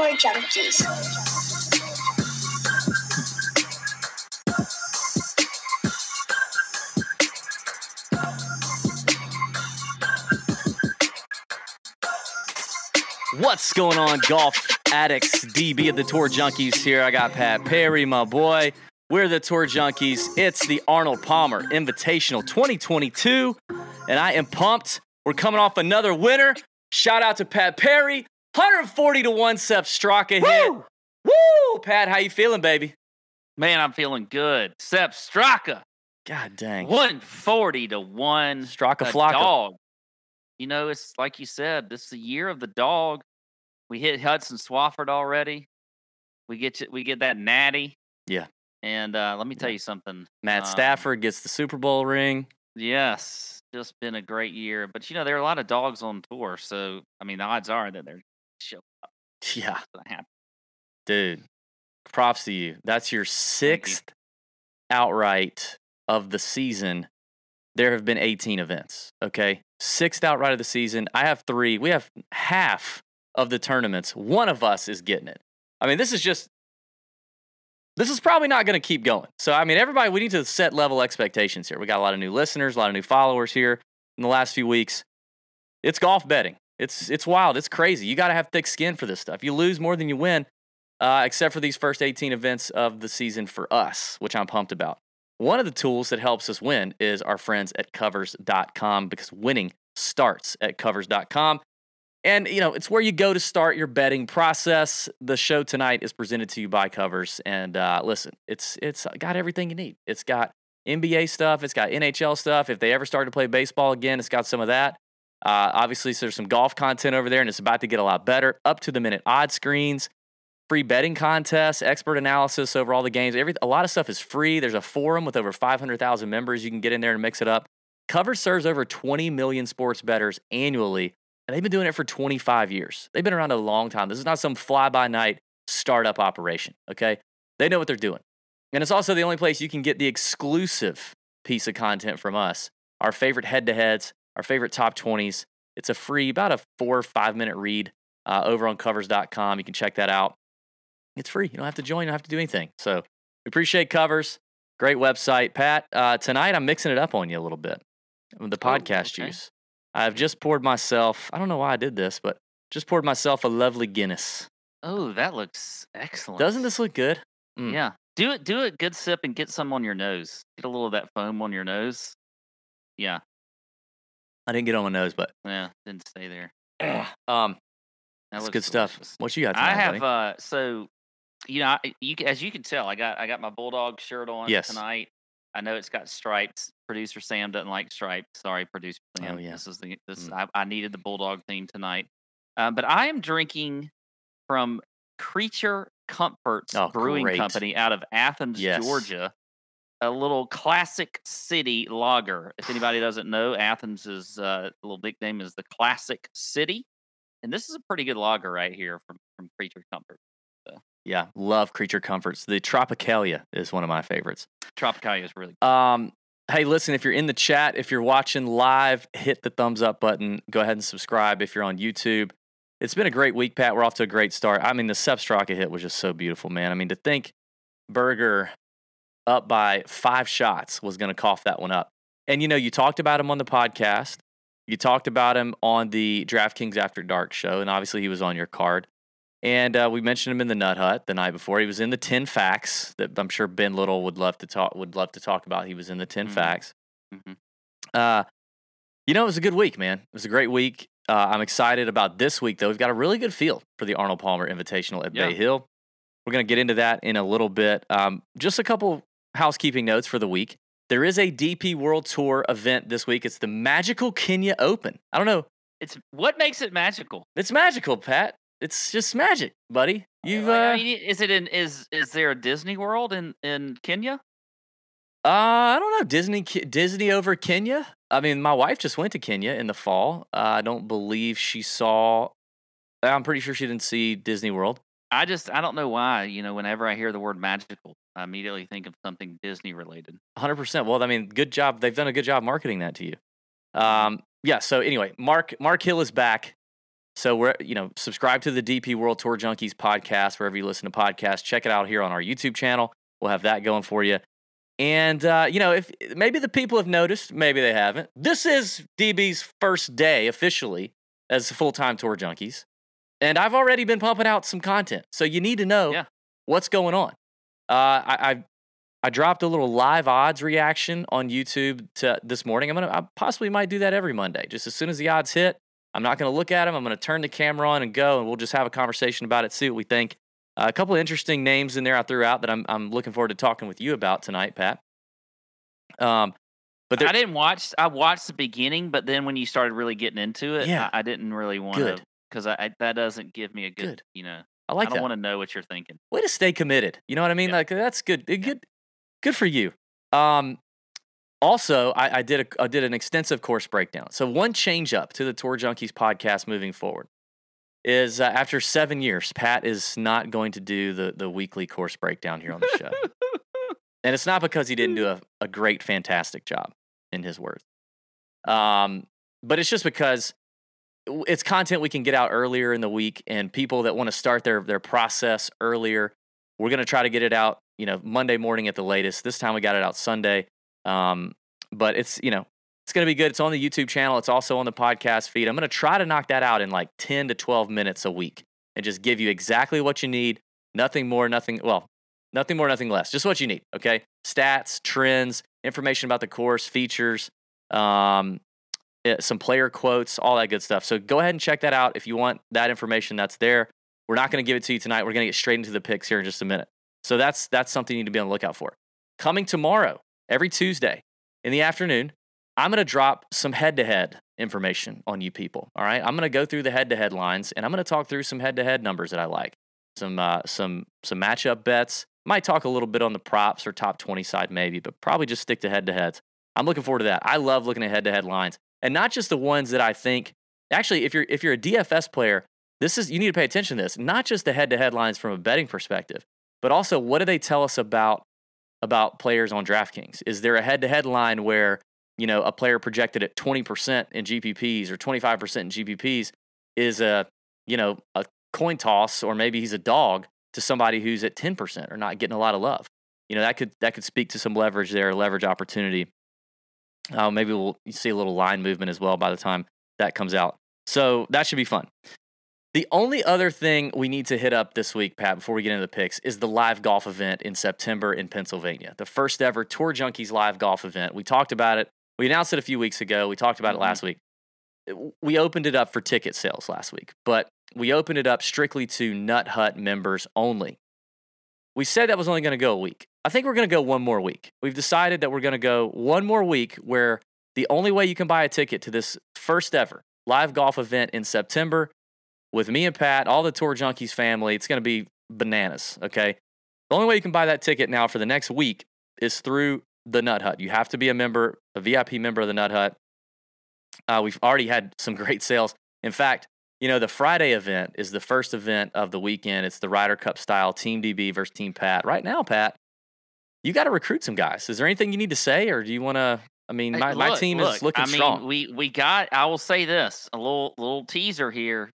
Tour Junkies. What's going on, golf addicts? DB of the Tour Junkies here. I got Pat Perry, my boy. We're the Tour Junkies. It's the Arnold Palmer Invitational 2022, and I am pumped. We're coming off another winner. Shout out to Pat Perry, 140 to one Sepp Straka hit. Woo! Pat, how you feeling, baby? Man, I'm feeling good. Sepp Straka, God dang. 140 to 1. Straka a Flocka. dog. You know, it's like you said, this is the year of the dog. We hit Hudson Swafford already. We get to, we get that natty. Yeah. And uh, let me tell you something. Matt um, Stafford gets the Super Bowl ring. Yes, just been a great year. But you know, there are a lot of dogs on tour, so I mean, the odds are that they're show up. Yeah, It's gonna happen. dude. Props to you. That's your sixth outright of the season. There have been 18 events. Okay. Sixth outright of the season. I have three. We have half of the tournaments. One of us is getting it. I mean, this is just, this is probably not going to keep going. So, I mean, everybody, we need to set level expectations here. We got a lot of new listeners, a lot of new followers here in the last few weeks. It's golf betting. It's, it's wild. It's crazy. You got to have thick skin for this stuff. You lose more than you win, uh, except for these first 18 events of the season for us, which I'm pumped about. One of the tools that helps us win is our friends at covers.com because winning starts at covers.com. And, you know, it's where you go to start your betting process. The show tonight is presented to you by Covers. And uh, listen, it's it's got everything you need. It's got NBA stuff, it's got NHL stuff. If they ever start to play baseball again, it's got some of that. Uh, obviously, so there's some golf content over there, and it's about to get a lot better. Up to the minute odd screens, free betting contests, expert analysis over all the games. Every, a lot of stuff is free. There's a forum with over 500,000 members. You can get in there and mix it up. Cover serves over 20 million sports bettors annually, and they've been doing it for 25 years. They've been around a long time. This is not some fly by night startup operation, okay? They know what they're doing. And it's also the only place you can get the exclusive piece of content from us our favorite head to heads, our favorite top 20s. It's a free, about a four or five minute read uh, over on covers.com. You can check that out. It's free. You don't have to join, you don't have to do anything. So we appreciate covers. Great website. Pat, uh, tonight I'm mixing it up on you a little bit with the Oh, podcast okay. juice. I've just poured myself, I don't know why I did this, but just poured myself a lovely Guinness. Oh, that looks excellent. Doesn't this look good? Mm. Yeah. Do it. Do it. Good sip and get some on your nose. Get a little of that foam on your nose. Yeah. I didn't get on my nose, but Yeah. Didn't stay there. um, That looks good stuff. What you got I have. buddy? uh So, you know, I- you as you can tell, I got I got my bulldog shirt on Yes. tonight. I know it's got stripes. Producer Sam doesn't like stripes. Sorry, producer Sam. Oh, yeah. This is the this. Mm. I, I needed the bulldog theme tonight. Uh, but I am drinking from Creature Comforts Oh, Brewing great. Company out of Athens, Yes. Georgia. A little classic city lager. If anybody doesn't know, Athens is uh, little nickname is the Classic City, and this is a pretty good lager right here from from Creature Comfort. yeah, love Creature Comforts. The Tropicalia is one of my favorites. Tropicalia is really Um, hey, listen, if you're in the chat, if you're watching live, hit the thumbs up button. Go ahead and subscribe if you're on YouTube. It's been a great week, Pat. We're off to a great start. I mean, the Sepp Straka hit was just so beautiful, man. I mean, to think Berger up by five shots was going to cough that one up. And, you know, you talked about him on the podcast. You talked about him on the DraftKings After Dark show, and obviously he was on your card. And uh, we mentioned him in the Nut Hut the night before. He was in the Ten Facts that I'm sure Ben Little would love to talk would love to talk about. He was in the 10 Mhm. Facts. Mhm. Uh, you know, it was a good week, man. It was a great week. Uh, I'm excited about this week, though. We've got a really good field for the Arnold Palmer Invitational at Yeah. Bay Hill. We're going to get into that in a little bit. Um, just a couple housekeeping notes for the week. There is a DP World Tour event this week. It's the Magical Kenya Open. I don't know. It's what makes it magical. It's magical, Pat. It's just magic, buddy. You've uh, I mean, is it in is is there a Disney World in in Kenya? Uh, I don't know. Disney Disney over Kenya. I mean, my wife just went to Kenya in the fall. Uh, I don't believe she saw. I'm pretty sure she didn't see Disney World. I just I don't know why. You know, whenever I hear the word magical, I immediately think of something Disney related. 100%. Well, I mean, good job. They've done a good job marketing that to you. Um, yeah. So anyway, Mark Mark Hill is back. So we're you know subscribe to the DP World Tour Junkies podcast wherever you listen to podcasts. Check it out here on our YouTube channel. We'll have that going for you. And uh, you know, if maybe the people have noticed, maybe they haven't. This is DB's first day officially as a full time tour junkies, and I've already been pumping out some content. So you need to know Yeah. what's going on. Uh, I, I I dropped a little live odds reaction on YouTube to this morning. I'm gonna I possibly might do that every Monday. Just as soon as the odds hit, I'm not gonna look at them. I'm gonna turn the camera on and go, and we'll just have a conversation about it. See what we think. Uh, a couple of interesting names in there I threw out that I'm I'm looking forward to talking with you about tonight, Pat. Um, but there, I didn't watch. I watched the beginning, but then when you started really getting into it, Yeah. I, I didn't really want Good. to because I, I that doesn't give me a good. Good. You know, I like I don't want to know what you're thinking. way to stay committed. You know what I mean? Yeah. Like that's good. Good, good for you. Um, also, I, I did a I did an extensive course breakdown. So one change up to the Tour Junkies podcast moving forward is uh, after seven years, Pat is not going to do the the weekly course breakdown here on the show, and it's not because he didn't do a, a great, fantastic job, in his words. Um, but it's just because it's content we can get out earlier in the week, and people that want to start their their process earlier, we're gonna try to get it out, you know, Monday morning at the latest. This time we got it out Sunday, um, but it's you know it's gonna be good. It's on the YouTube channel. It's also on the podcast feed. I'm gonna try to knock that out in like 10 to 12 minutes a week, and just give you exactly what you need. Nothing more, nothing well, nothing more, nothing less. Just what you need. Okay, stats, trends, information about the course, features. Um, some player quotes, all that good stuff. So go ahead and check that out if you want that information. That's there. We're not going to give it to you tonight. We're going to get straight into the picks here in just a minute. So that's that's something you need to be on the lookout for. Coming tomorrow, every Tuesday in the afternoon, I'm going to drop some head-to-head information on you people. All right, I'm going to go through the head-to-head lines and I'm going to talk through some head-to-head numbers that I like. Some uh, some some matchup bets. Might talk a little bit on the props or top 20 side maybe, but probably just stick to head-to-heads. I'm looking forward to that. I love looking at head-to-head lines, and not just the ones that I think. Actually, if you're if you're a DFS player, this is you need to pay attention to this. Not just the head-to-head lines from a betting perspective, but also what do they tell us about about players on DraftKings? Is there a head-to-head line where you know a player projected at 20% in GPPs or 25% in GPPs is a you know a coin toss, or maybe he's a dog to somebody who's at 10% or not getting a lot of love? You know that could that could speak to some leverage there, leverage opportunity. Uh, maybe we'll see a little line movement as well by the time that comes out. So that should be fun. The only other thing we need to hit up this week, Pat, before we get into the picks, is the live golf event in September in Pennsylvania. The first ever Tour Junkies live golf event. We talked about it. We announced it a few weeks ago. We talked about Mhm. it last week. We opened it up for ticket sales last week, but we opened it up strictly to Nut Hut members only. We said that was only going to go a week. I think we're going to go one more week. We've decided that we're going to go one more week where the only way you can buy a ticket to this first ever live golf event in September with me and Pat, all the Tour Junkies family, it's going to be bananas. Okay. The only way you can buy that ticket now for the next week is through the Nut Hut. You have to be a member, a VIP member of the Nut Hut. Uh, we've already had some great sales. In fact, you know, the Friday event is the first event of the weekend. It's the Ryder Cup style Team DB versus Team Pat. Right now, Pat, you got to recruit some guys. Is there anything you need to say, or do you want to? I mean, Hey, my, my look, team is looking I mean, strong. We we got. I will say this: a little little teaser here.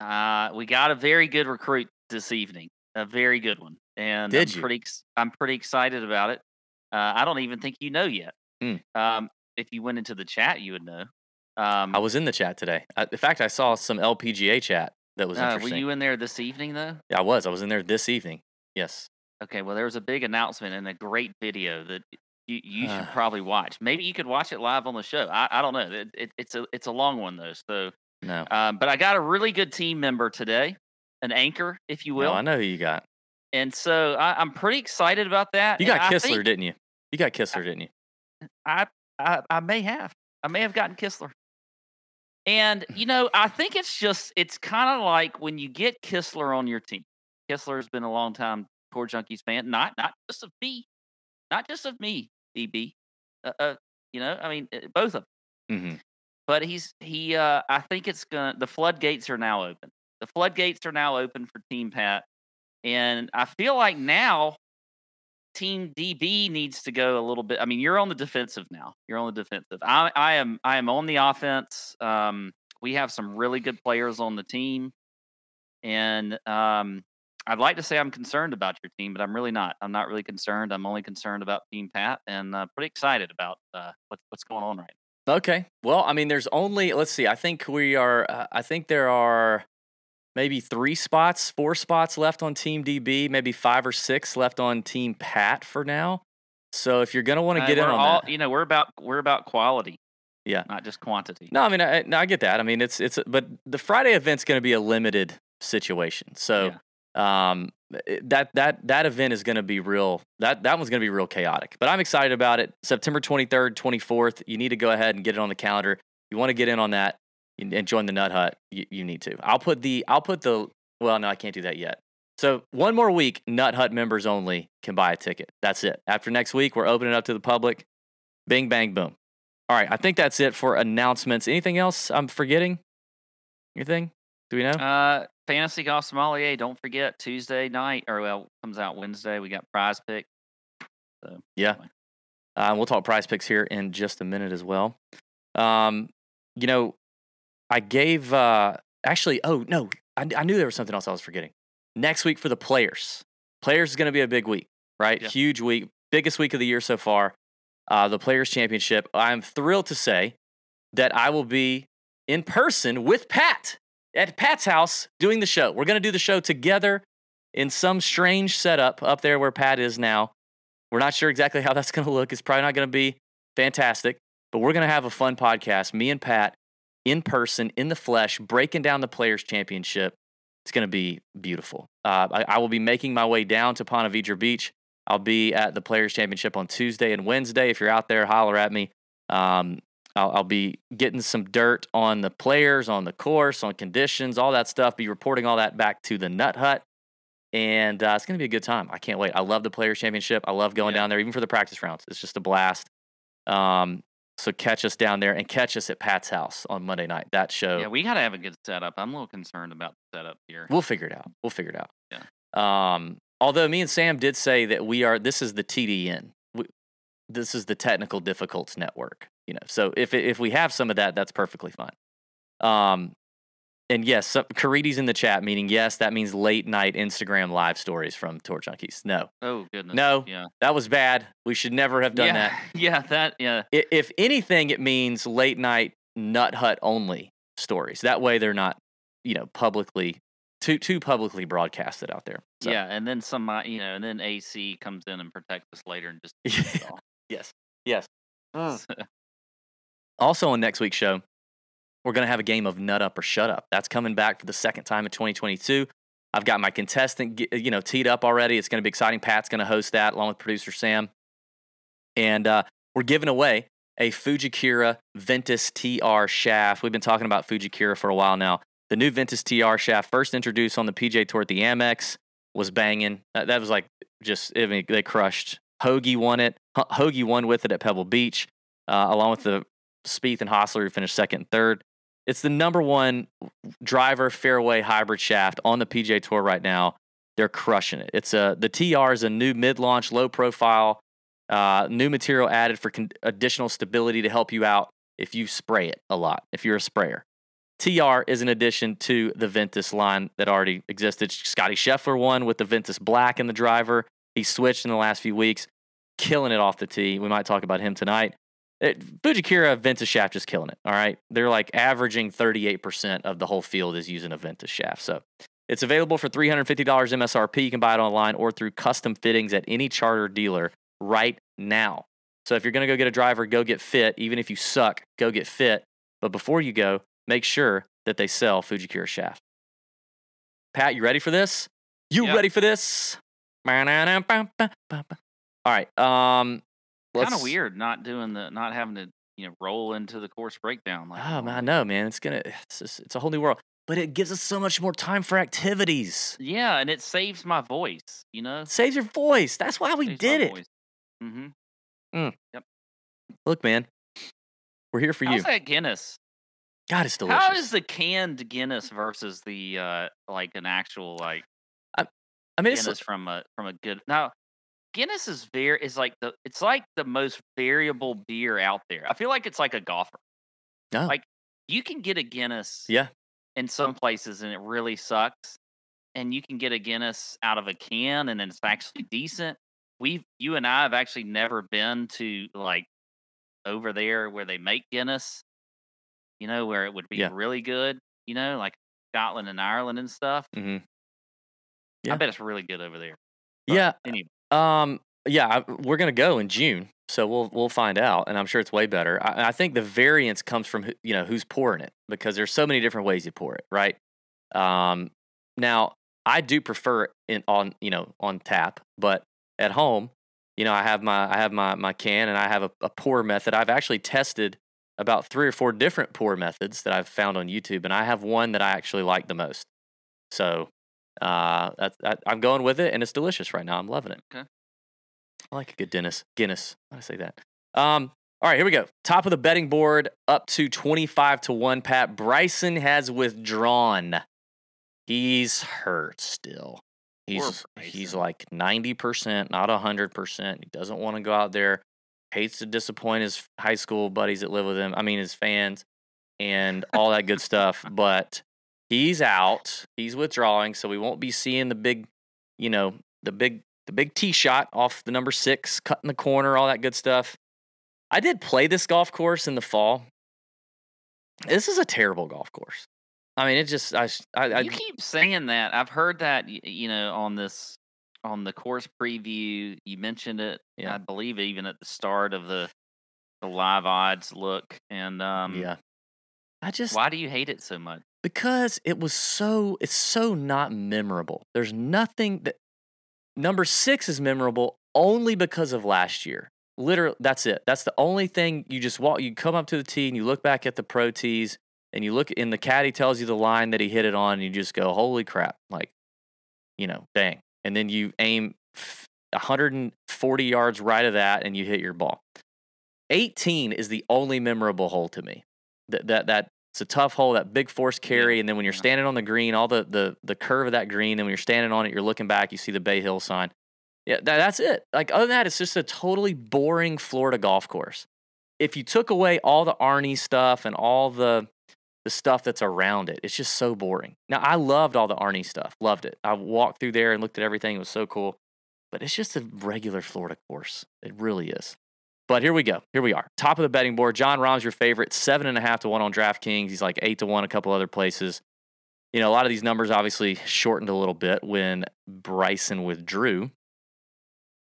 Uh, we got a very good recruit this evening, a very good one, and Did I'm you? pretty I'm pretty excited about it. Uh, I don't even think you know yet. Hmm. Um, if you went into the chat, you would know. Um, I was in the chat today. I, in fact, I saw some LPGA chat that was uh, were you in there this evening though? Yeah, I was. I was in there this evening. Yes. Okay, well, there was a big announcement and a great video that you, you should Ah. probably watch. Maybe you could watch it live on the show. I, I don't know. It, it, it's a it's a long one though, so. No. Um, but I got a really good team member today, an anchor, if you will. No, I know who you got. and so I, I'm pretty excited about that. You and got I Kistler, think didn't you? You got Kistler, didn't you? I, I I may have. I may have gotten Kistler. And you know, I think it's just it's kind of like when you get Kistler on your team. Kistler has been a long time Tour Junkies fan, not not just of me, not just of me, DB. Uh, uh, you know, I mean, uh, both of them. Mm-hmm. But he's he. Uh, I think it's gonna. The floodgates are now open. The floodgates are now open for Team Pat, and I feel like now Team DB needs to go a little bit. I mean, you're on the defensive now. You're on the defensive. I, I am. I am on the offense. Um, we have some really good players on the team, and um, I'd like to say I'm concerned about your team, but I'm really not. I'm not really concerned. I'm only concerned about Team Pat, and uh, pretty excited about uh, what, what's going on right now. Okay. Well, I mean, there's only let's see. I think we are. Uh, I think there are maybe three spots, four spots left on Team DB, maybe five or six left on Team Pat for now. So if you're gonna want to Uh, get in on all, that, you know, we're about we're about quality, Yeah. not just quantity. no, I mean, I, no, I get that. I mean, it's it's, but the Friday event's going to be a limited situation. So um, that that that event is going to be real. That that one's going to be real chaotic. But I'm excited about it. September 23rd, 24th. You need to go ahead and get it on the calendar. You want to get in on that and join the Nut Hut. You, you need to. I'll put the I'll put the well, no, I can't do that yet. So one more week, Nut Hut members only can buy a ticket. That's it. After next week, we're opening up to the public. Bing, bang, boom. All right, I think that's it for announcements. Anything else I'm forgetting? Anything? Do we know? Uh, Fantasy Golf Sommelier. Don't forget Tuesday night, or well, comes out Wednesday. We got Prize Pick. So Yeah. Uh, we'll talk prize picks here in just a minute as well. Um, you know, I gave uh, actually. Oh no, I, I knew there was something else I was forgetting. Next week for the players. Players is going to be a big week, right? Yeah. Huge week, biggest week of the year so far. Uh, the Players Championship. I'm thrilled to say that I will be in person with Pat at Pat's house doing the show. We're going to do the show together in some strange setup up there where Pat is now. We're not sure exactly how that's going to look. It's probably not going to be fantastic, but we're going to have a fun podcast, me and Pat in person, in the flesh, breaking down the Players Championship. It's going to be beautiful. Uh, I, I will be making my way down to Ponte Vedra Beach. I'll be at the Players Championship on Tuesday and Wednesday. If you're out there, holler at me. Um, I'll, I'll be getting some dirt on the players, on the course, on conditions, all that stuff. Be reporting all that back to the Nut Hut and uh, it's going to be a good time. I can't wait. I love the Players Championship. I love going Yeah. down there, even for the practice rounds. It's just a blast. Um, so catch us down there and catch us at Pat's house on Monday night. That show, yeah, we got to have a good setup. I'm a little concerned about the setup here. we'll figure it out. We'll figure it out. Yeah. Um, although me and Sam did say that we are. This is the TDN. We, this is the Technical Difficults Network. You know, so if if we have some of that, that's perfectly fine. Um, and yes, so, Carides in the chat, meaning yes, that means late night Instagram live stories from Tour Junkies. No, oh goodness. No. Yeah. that was bad. We should never have done yeah. that. Yeah. That. Yeah. I- If anything, it means late night Nut Hut only stories. That way, they're not, you know, publicly too too publicly broadcasted out there. So, Yeah. And then some, uh, you know, and then AC comes in and protects us later and just. takes it all. yes, yes. Also, on next week's show, we're going to have a game of Nut Up or Shut Up. That's coming back for the second time in 2022. I've got my contestant, you know, teed up already. It's going to be exciting. Pat's going to host that along with producer Sam, and uh, we're giving away a Fujikura Ventus TR shaft. We've been talking about Fujikura for a while now. The new Ventus TR shaft, first introduced on the PGA Tour at the Amex, was banging. That, that was like just, I mean, they crushed. Hoge won it. Ho- Hoge won with it at Pebble Beach, uh, along with the Spieth and Hossler, who finished second and third. It's the number one driver fairway hybrid shaft on the PGA Tour right now. They're crushing it. It's a the TR is a new mid-launch, low-profile, uh, new material added for con- additional stability to help you out if you spray it a lot. If you're a sprayer, TR is an addition to the Ventus line that already existed. Scottie Scheffler won with the Ventus Black in the driver. He switched in the last few weeks, killing it off the tee. We might talk about him tonight. It, Fujikura Ventus shaft is killing it. All right. They're like averaging 38% of the whole field is using a Ventus shaft. So it's available for $350 MSRP. You can buy it online or through custom fittings at any charter dealer right now. So if you're going to go get a driver, go get fit. Even if you suck, go get fit. But before you go, make sure that they sell Fujikura shaft. Pat, you ready for this? You Yeah. ready for this? All right. Um, Kind of weird not doing the, not having to, you know, roll into the course breakdown. Like Oh man, I know, man. It's gonna, it's just, it's a whole new world. But it gives us so much more time for activities. Yeah, and it saves my voice. You know, saves your voice. That's why we did it. Mm-hmm. Mm. Yep. Look, man, we're here for you. How's that Guinness? God, it's delicious. How is the canned Guinness versus the uh like an actual like I mean, it's Guinness from a from a good now? Guinness is very is like the it's like the most variable beer out there. I feel like it's like a golfer. no. like, You can get a Guinness Yeah. in some places and it really sucks. And you can get a Guinness out of a can and it's actually decent. We've you and I have actually never been to like over there where they make Guinness. You know, where it would be Yeah. really good, you know, like Scotland and Ireland and stuff. hmm I bet it's really good over there. But Yeah. Anyway, Um. Yeah. We're gonna go in June, so we'll we'll find out, and I'm sure it's way better. I, I think the variance comes from you know who's pouring it because there's so many different ways you pour it, right? Um. Now I do prefer it on you know on tap, but at home, you know I have my I have my my can and I have a, a pour method. I've actually tested about three or four different pour methods that I've found on YouTube, and I have one that I actually like the most. So uh, that's that, I'm going with it, and it's delicious right now. I'm loving it. Okay. I like a good Guinness. Guinness. Why did I say that? Um. All right, here we go. Top of the betting board, up to twenty-five to one. Pat Bryson has withdrawn. He's hurt still. He's he's like ninety percent, not hundred percent. He doesn't want to go out there. Hates to disappoint his high school buddies that live with him. I mean, his fans and all that good stuff. But he's out. He's withdrawing, so we won't be seeing the big, you know, the big the big tee shot off the number six, cutting the corner, all that good stuff. I did play this golf course in the fall. This is a terrible golf course. I mean, it just I I, I you keep saying that. I've heard that you know on this on the course preview. You mentioned it. Yeah. I believe even at the start of the the live odds look. And um, yeah. I just why do you hate it so much? Because it was so it's so not memorable. There's nothing that number six is memorable only because of last year. Literally, that's it. That's the only thing you just walk. You come up to the tee and you look back at the pro tees and you look in the caddy tells you the line that he hit it on and you just go, holy crap! Like, you know, dang. And then you aim f- 140 yards right of that and you hit your ball. 18 is the only memorable hole to me. That that that it's a tough hole, that big force carry, and then when you're standing on the green, all the the the curve of that green, and when you're standing on it, you're looking back, you see the Bay Hill sign. Yeah, that, that's it. Like other than that, it's just a totally boring Florida golf course. If you took away all the Arnie stuff and all the the stuff that's around it, it's just so boring. Now I loved all the Arnie stuff, loved it. I walked through there and looked at everything; it was so cool. But it's just a regular Florida course. It really is. But here we go. Here we are. Top of the betting board. Jon Rahm's your favorite. Seven and a half to one on DraftKings. He's like eight to one a couple other places. You know, a lot of these numbers obviously shortened a little bit when Bryson withdrew.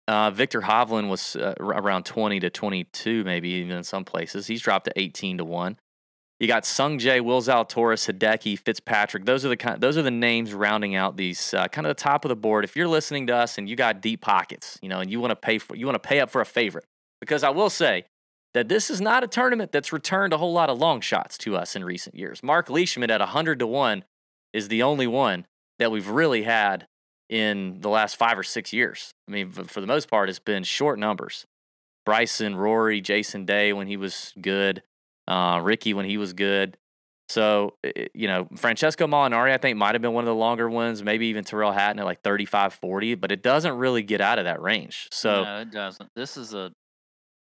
Uh, Viktor Hovland was uh, around 20 to 22, maybe even in some places. He's dropped to 18 to 1. You got Sung Jae, Will Zalatoris, Hideki, Fitzpatrick. Those are the kind, those are the names rounding out these uh, kind of the top of the board. If you're listening to us and you got deep pockets, you know, and you want to pay for you want to pay up for a favorite, because I will say that this is not a tournament that's returned a whole lot of long shots to us in recent years. Mark Leishman at 100 to 1 is the only one that we've really had in the last five or six years. I mean, for the most part, it's been short numbers. Bryson, Rory, Jason Day when he was good, uh, Rickie when he was good. So, you know, Francesco Molinari, I think, might have been one of the longer ones, maybe even Tyrrell Hatton at like 35, 40, but it doesn't really get out of that range. So, no, it doesn't. This is a.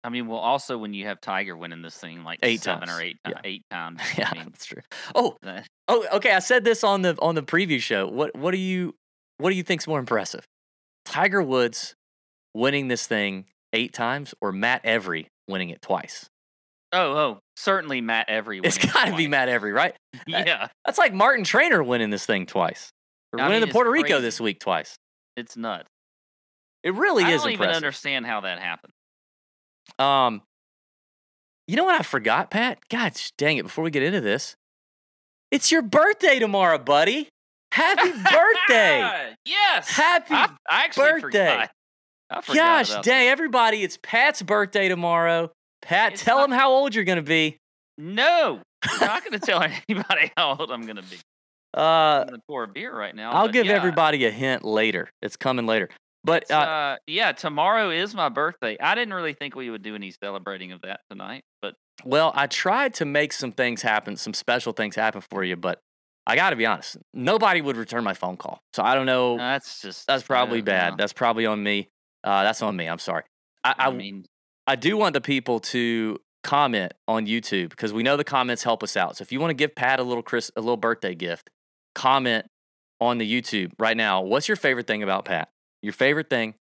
I mean, well, also when you have Tiger winning this thing like Eight seven times. or eight, Yeah. eight times. yeah, I mean, that's true. Oh, that- Oh, okay. I said this on the on the preview show. What what do you what do you think's more impressive? Tiger Woods winning this thing eight times or Matt Every winning it twice? oh, oh, certainly Matt Every. It's got to be. Matt Every, right? Yeah, That's like Martin Trainer winning this thing twice. Or I winning mean, the Puerto Rico this week twice. it's nuts. It really I is I don't even understand how that happened. Um, you know what I forgot, Pat? God dang it! Before we get into this, it's your birthday tomorrow, buddy. Happy birthday! yes. Happy I, I actually birthday. forgot. I forgot Gosh dang, everybody, it's Pat's birthday tomorrow. Pat, It's tell not- him how old you're going to be. No, I'm not going to tell anybody how old I'm going to be. Uh, I'm going to pour a beer right now. I'll give yeah, everybody a hint later. It's coming later. But uh, uh, yeah, tomorrow is my birthday. I didn't really think we would do any celebrating of that tonight, but well, I tried to make some things happen, some special things happen for you, but I got to be honest, nobody would return my phone call. So I don't know. that's just that's probably uh, bad. no. That's probably on me. Uh, that's on me. I'm sorry. I, I, I mean, I do want the people to comment on YouTube because we know the comments help us out. So if you want to give Pat a little Chris a little birthday gift, comment on the YouTube right now. What's your favorite thing about Pat? Your favorite thing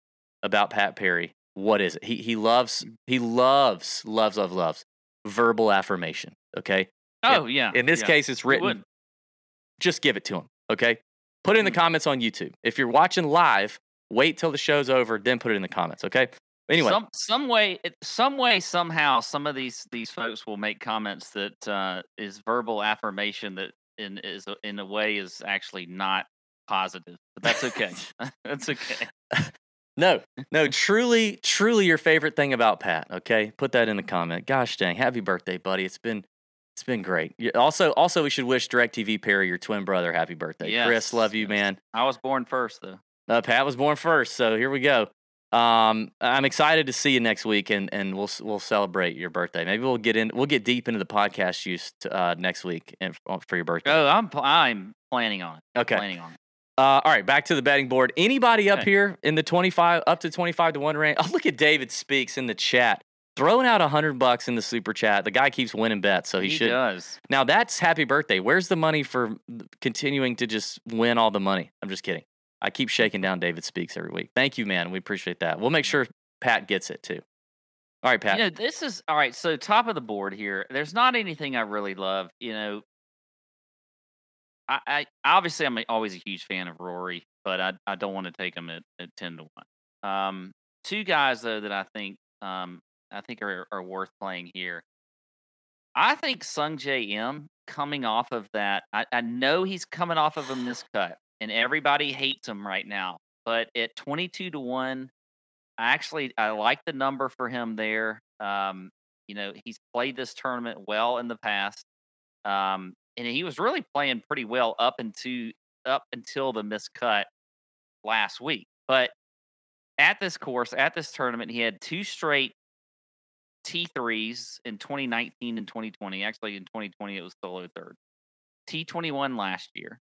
about Pat Perry? What is it? He he loves he loves loves loves loves verbal affirmation. Okay. Oh yeah. In this yeah. case, it's written. wouldn't? Just give it to him. Okay. Put it in the Mm. comments on YouTube. If you're watching live, wait till the show's over, then put it in the comments. Okay. Anyway, some some way, some way, somehow, some of these these folks will make comments that uh, is verbal affirmation that in is in a way is actually not positive, but that's okay. that's okay. No, no, truly, truly your favorite thing about Pat. Okay, put that in the comment. Gosh dang, happy birthday, buddy! It's been, it's been great. Also, also we should wish Directv Perry, your twin brother, happy birthday. Chris, love you, yes. man. I was born first though. Uh, Pat was born first, so here we go. Um, I'm excited to see you next week, and and we'll we'll celebrate your birthday. Maybe we'll get in, we'll get deep into the podcast use uh, next week and for your birthday. Oh, I'm pl- I'm planning on it. Okay. Planning on it. Uh, all right, back to the betting board. Anybody up here in the 25 up to 25 to 1 range? Oh, look at David Speaks in the chat. Throwing out a 100 bucks in the super chat. The guy keeps winning bets, so he, he should. does. Now, that's happy birthday. Where's the money for continuing to just win all the money? I'm just kidding. I keep shaking down David Speaks every week. Thank you, man. We appreciate that. We'll make sure Pat gets it too. All right, Pat. You know, this is all right. So top of the board here. There's not anything I really love. You know, I, I obviously I'm always a huge fan of Rory, but I I don't want to take him at, at ten to one. Um, two guys though that I think um I think are are worth playing here. I think Sung Jae Im coming off of that. I, I know he's coming off of a miscut, and everybody hates him right now. But at twenty two to one, I actually I like the number for him there. Um, you know, he's played this tournament well in the past. Um, and he was really playing pretty well up into up until the miscut last week. But at this course, at this tournament, he had two straight T3s in 2019 and 2020. Actually, in 2020, it was solo third. T21 last year.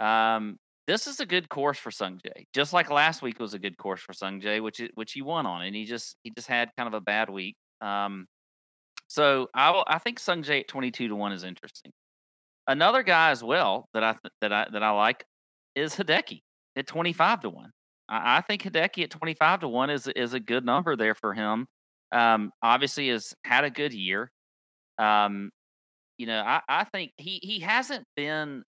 Um, this is a good course for Sung Jae. Just like last week was a good course for Sung Jae, which which he won on, and he just he just had kind of a bad week. Um, so I I think Sung Jae at 22 to one is interesting. Another guy as well that I th- that I that I like is Hideki at 25 to one. I, I think Hideki at 25 to one is is a good number there for him. Um, obviously has had a good year. Um, you know, I, I think he he hasn't been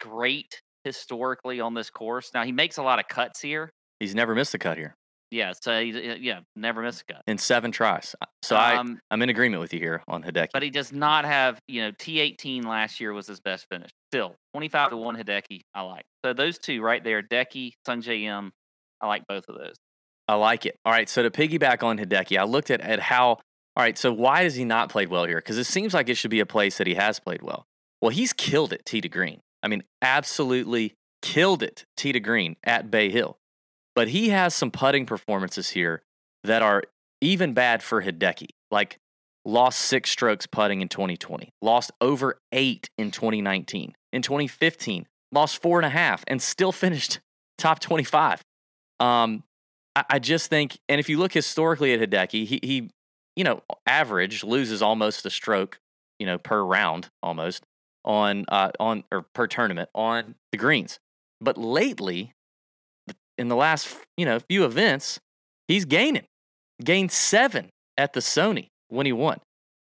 great historically on this course. Now he makes a lot of cuts here. He's never missed a cut here Yeah, so he, yeah, never miss a cut. in seven tries. So I, um, I'm in agreement with you here on Hideki. but he does not have, you know, T18 last year was his best finish. Still, 25 to 1 Hideki, I like. So those two right there, Sung Jae Im, I like both of those. I like it. All right. So to piggyback on Hideki, I looked at, at how, all right, so why has he not played well here? Because it seems like it should be a place that he has played well. Well, he's killed it, tee to green. I mean, absolutely killed it, tee to green at Bay Hill. But he has some putting performances here that are even bad for Hideki. Like lost six strokes putting in 2020, lost over eight in 2019. In 2015, lost four and a half and still finished top 25. Um, I, just think, and if you look historically at Hideki, he, he, you know, average loses almost a stroke, you know, per round almost on, uh, on, or per tournament on the greens. But lately, in the last, you know, few events, he's gaining. Gained seven at the Sony when he won.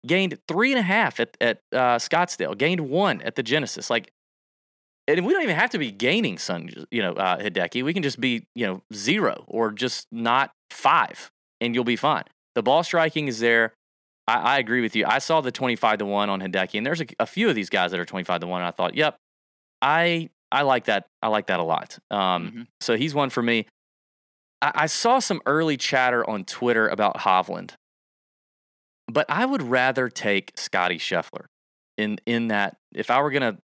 Gained three and a half at, at uh, Scottsdale. Gained one at the Genesis. Like, and we don't even have to be gaining Sun, you know, uh, Hideki. We can just be, you know, zero or just not five, and you'll be fine. The ball striking is there. I, I agree with you. I saw the twenty-five to one on Hideki, and there's a, a few of these guys that are twenty-five to one. And I thought, yep, I I like that. I like that a lot. Um, Mhm. So he's one for me. I, I saw some early chatter on Twitter about Hovland, but I would rather take Scottie Scheffler in in that if I were gonna,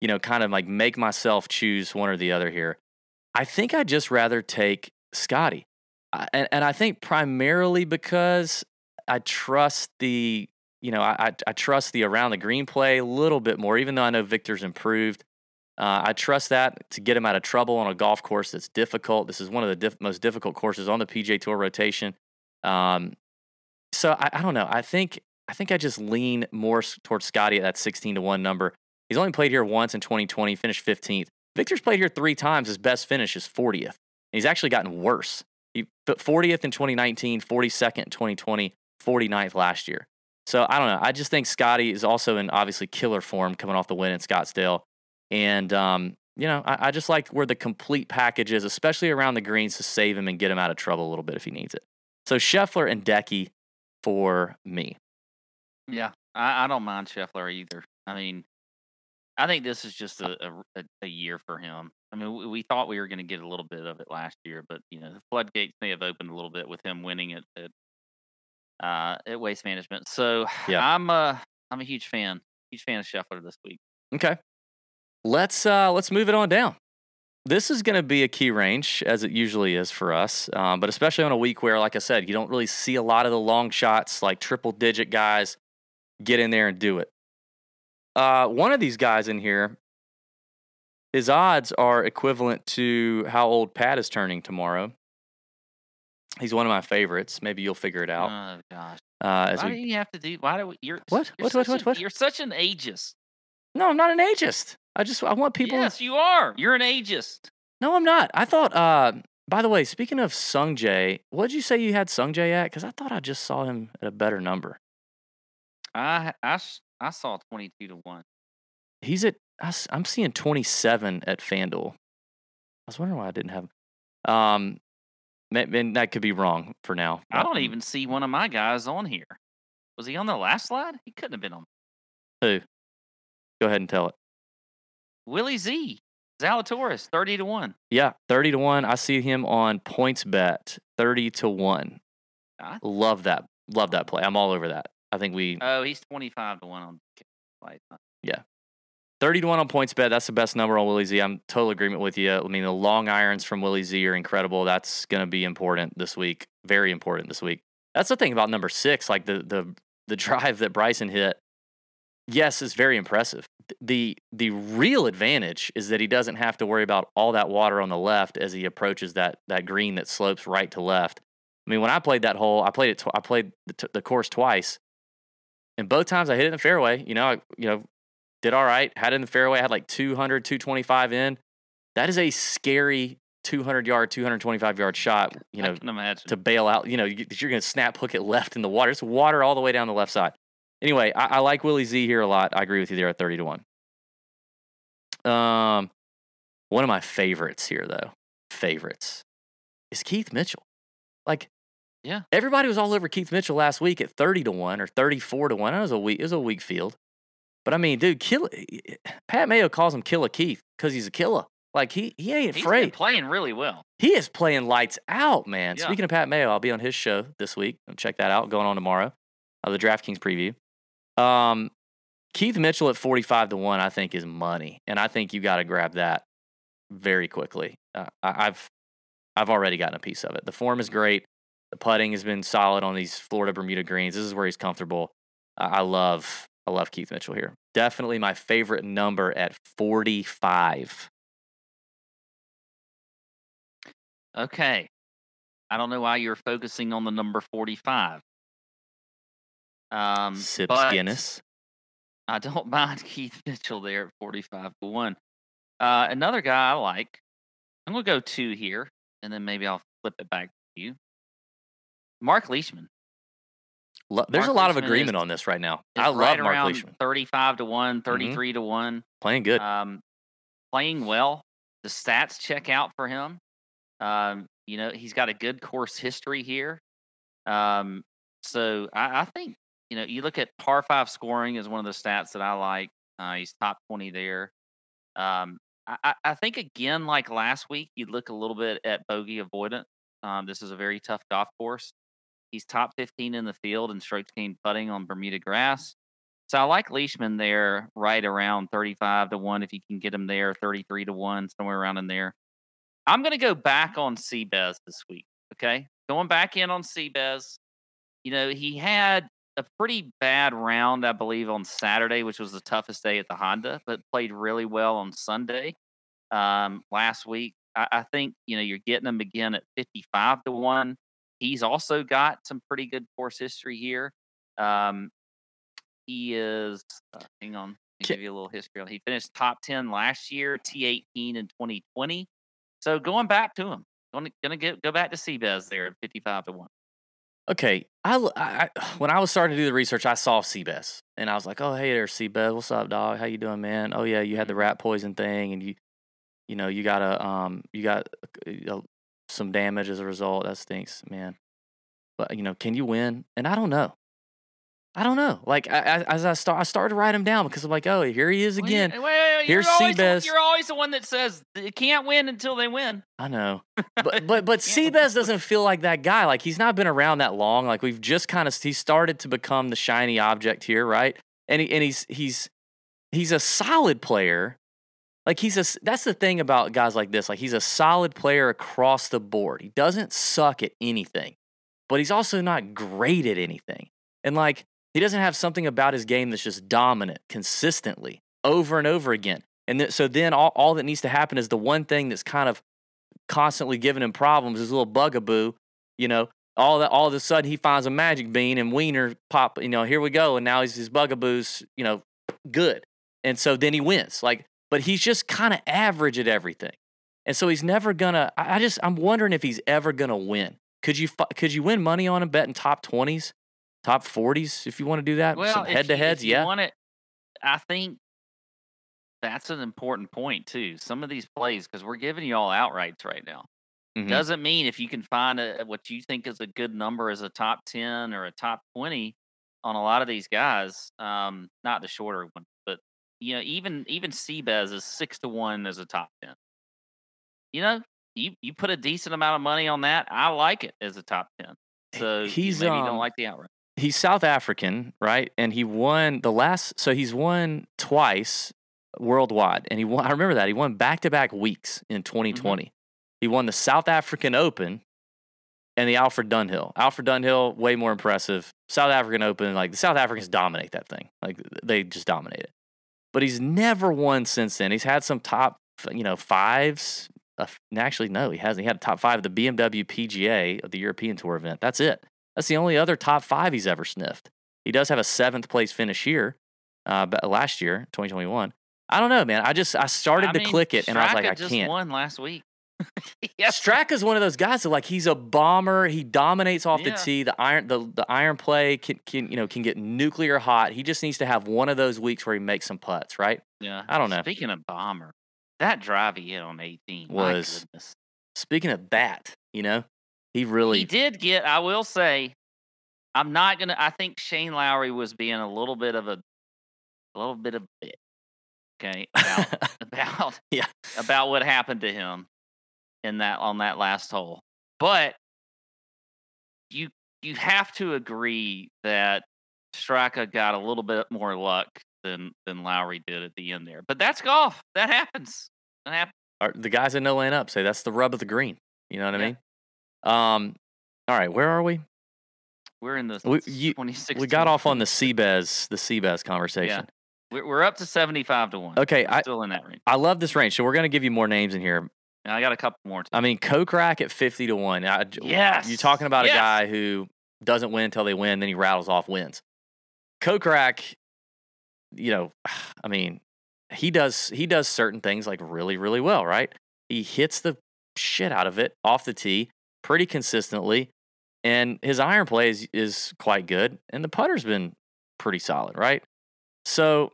you know, kind of like make myself choose one or the other here, I think I'd just rather take Scottie, and and I think primarily because I trust the you know I I, I trust the around the green play a little bit more, even though I know Viktor's improved. Uh, I trust that to get him out of trouble on a golf course that's difficult. This is one of the diff- most difficult courses on the PGA Tour rotation. Um, so I, I don't know. I think I think I just lean more towards Scottie at that 16 to 1 number. He's only played here once in 2020, finished 15th. Viktor's played here three times. His best finish is 40th. And he's actually gotten worse. He put 40th in 2019, 42nd in 2020, 49th last year. So I don't know. I just think Scotty is also in obviously killer form coming off the win in Scottsdale. And, um, you know, I, I just like where the complete package is, especially around the greens to save him and get him out of trouble a little bit if he needs it. So Scheffler and Decky for me. Yeah, I, I don't mind Scheffler either. I mean, I think this is just a, a, a- year for him. I mean, we, we thought we were going to get a little bit of it last year, but you know, the floodgates may have opened a little bit with him winning at at, uh, at Waste Management. So Yeah. I'm a I'm a huge fan, huge fan of Scheffler this week. Okay. Let's uh let's move it on down. This is going to be a key range as it usually is for us, um, but especially on a week where, like I said, you don't really see a lot of the long shots, like triple digit guys, get in there and do it. Uh, one of these guys in here, his odds are equivalent to how old Pat is turning tomorrow. He's one of my favorites. Maybe you'll figure it out. Oh gosh, Uh, as why we, do you have to do? Why do we, you're What? You're What, what, what, what? You're such an ageist. No, I'm not an ageist. I just I want people. Yes, you are. You're an ageist. No, I'm not. I thought. Uh, by the way, speaking of Sung Jae, what did you say you had Sung Jae at? Because I thought I just saw him at a better number. I I I saw twenty two to one. He's at. I am seeing 27 at FanDuel. I was wondering why I didn't have. him. Um, and that could be wrong for now. I don't even see one of my guys on here. Was he on the last slide? He couldn't have been on. Who? Go ahead and tell it. Willie Z. Zalatoris, 30 to 1. Yeah, 30 to one. I see him on PointsBet 30 to one. Ah. Love that. Love that play. I'm all over that. I think we Oh, he's 25 to 1 on Yeah, 30 to 1 on PointsBet. That's the best number on Willie Z. I'm total agreement with you. I mean, the long irons from Willie Z are incredible. That's going to be important this week. Very important this week. That's the thing about number six, like the the the drive that Bryson hit. Yes, is very impressive. The the real advantage is that he doesn't have to worry about all that water on the left as he approaches that that green that slopes right to left. I mean, when I played that hole, I played it. Tw- I played the, t- the course twice, and both times I hit it in the fairway. You know, I, you know, did all right. Had it in the fairway. I had like 200, 225 in. That is a scary 200 yard, 225 yard shot. You know, I can imagine. to bail out. You know, you're going to snap hook it left in the water. It's water all the way down the left side. Anyway, I, I like Willie Z here a lot. I agree with you there at 30 to 1. Um, one of my favorites here, though, favorites, is Keith Mitchell. Like, Yeah. everybody was all over Keith Mitchell last week at 30 to 1 or 34 to 1. It was a weak, it was a weak field. But I mean, dude, kill Pat Mayo calls him Killer Keith because he's a killer. Like he he ain't He's afraid. playing really well. He is playing lights out, man. Yeah. Speaking of Pat Mayo, I'll be on his show this week. Check that out. Going on tomorrow. Uh, the DraftKings preview. Um, Keith Mitchell at 45 to 1, I think, is money. And I think you got to grab that very quickly. Uh, I, I've I've already gotten a piece of it. The form is great. The putting has been solid on these Florida Bermuda greens. This is where he's comfortable. I I love I love Keith Mitchell here. Definitely my favorite number at 45. Okay. I don't know why you're focusing on the number 45. Um, Sips Guinness. I don't mind Keith Mitchell there at 45 to 1. Uh, another guy I like, I'm going to go two here, and then maybe I'll flip it back to you. Mark Leishman. Lo- There's Mark a lot of Leishman is- agreement on this right now. is I love right Mark around Leishman. 35 to 1, Mm-hmm. 33 to 1. Playing good. Um, playing well. The stats check out for him. Um, you know, he's got a good course history here. Um, so I, I think, you know, you look at par five scoring is one of the stats that I like. Uh, he's top 20 there. Um, I, I- think, again, like last week, you look a little bit at bogey avoidant. Um, this is a very tough golf course. He's top 15 in the field in strokes gained putting on Bermuda grass. So I like Leishman there, right around 35 to 1. If you can get him there, 33 to 1, somewhere around in there. I'm going to go back on Seabez this week. Okay. Going back in on Seabez. You know, he had a pretty bad round, I believe, on Saturday, which was the toughest day at the Honda, but played really well on Sunday um, last week. I, I think, you know, you're getting him again at 55 to 1. he's also got some pretty good course history here. Um, he is. Uh, hang on, give you a little history. on- He finished top ten last year, T18 in 2020. So going back to him, going gonna get go back to Seabez there at 55 to one. Okay, I, I- when I was starting to do the research, I saw Seabass, and I was like, "Oh, hey there, Seabass. What's up, dog? How you doing, man? Oh yeah, you had the rat poison thing, and you, you know, you got a um, you got uh, uh, some damage as a result. That stinks, man. But you know, can you win? And I don't know. I don't know. Like I, I, as I start, I started to write him down because I'm like, oh, here he is again. wait, Here's you're always, the, you're always the one that says they can't win until they win. I know, but but but Yeah. Doesn't feel like that guy. Like he's not been around that long. Like we've just kind of he started to become the shiny object here, right? And he and he's he's he's a solid player. Like he's a that's the thing about guys like this. Like he's a solid player across the board. He doesn't suck at anything, but he's also not great at anything. And like he doesn't have something about his game that's just dominant consistently over and over again. And th- so then all, all that needs to happen is the one thing that's kind of constantly giving him problems, his little bugaboo, you know, all that all of a sudden he finds a magic bean and Wiener pop, you know, here we go. And now he's his bugaboo's, you know, good. And so then he wins. Like, but he's just kind of average at everything. And so he's never gonna I just I'm wondering if he's ever gonna win. Could you could you win money on him betting top 20s, top 40s if you want to do that? Well, Some head to heads, yeah. want it, I think that's an important point too. Some of these plays, because we're giving you all outrights right now, Mhm. doesn't mean if you can find a what you think is a good number as a top ten or a top twenty on a lot of these guys. Um, not the shorter one, but you know, even even Seabez is six to one as a top ten. You know, you you put a decent amount of money on that. I like it as a top ten. So you he's, maybe um, don't like the outright. He's South African, right? And he won the last, so he's won twice worldwide, and he won. I remember that he won back to back weeks in 2020. He won the South African Open and the Alfred Dunhill. Alfred Dunhill, way more impressive. South African Open, like the South Africans dominate that thing, like they just dominate it. But he's never won since then. He's had some top, you know, fives. Uh, actually, no, he hasn't. He had a top five of the BMW PGA of the European Tour event. That's it. That's the only other top five he's ever sniffed. He does have a seventh place finish here, uh, but last year, 2021. I don't know, man. I just I started I to mean, click it, and I was like, I just can't. Won last week. yes, Straka's one of those guys that like he's a bomber. He dominates off the tee. The iron the, the iron play can, can you know can get nuclear hot. He just needs to have one of those weeks where he makes some putts, right? Yeah. I don't know. Speaking of bomber, that drive he hit on 18 Was. Speaking of that, you know, he really He did get. I will say, I'm not gonna. I think Shane Lowry was being a little bit of a, a little bit of bit. Okay, about about Yeah. about what happened to him in that on that last hole, but you you have to agree that Straka got a little bit more luck than than Lowry did at the end there. But that's golf. That happens. That happens. Are- the guys that know laying up say that's the rub of the green. You know what I mean? Um, all right, where are we? We're in the We- you- 26. We got off on the Seabez, the Seabez conversation. We're, we're up to 75 to 1. Okay, We're I- still in that range. I love this range, so we're gonna give you more names in here. And I got a couple more. Too. I mean, Kokrak at fifty to one. I, Yes. you're talking about Yes. a guy who doesn't win until they win, then he rattles off wins. Kokrak, you know, I mean, he does he does certain things like really really well, right? He hits the shit out of it off the tee pretty consistently, and his iron play is, is quite good, and the putter's been pretty solid, right? So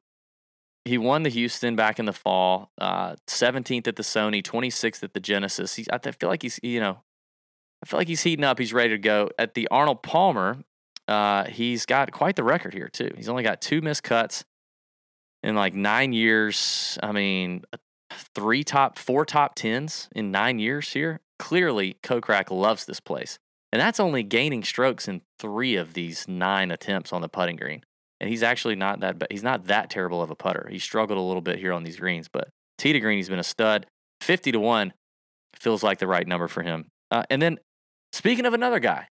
he won the Houston back in the fall, uh, 17th at the Sony, 26th at the Genesis. He's, I feel like he's, you know, I feel like he's heating up. He's ready to go. At the Arnold Palmer, uh, he's got quite the record here too. He's only got two missed cuts in like nine years. I mean, three top, four top tens in nine years here. Clearly, Kokrak loves this place, and that's only gaining strokes in three of these nine attempts on the putting green. And he's actually not that he's not that terrible of a putter. He struggled a little bit here on these greens, but tee to green, he's been a stud. Fifty to one feels like the right number for him. Uh, and then speaking of another guy,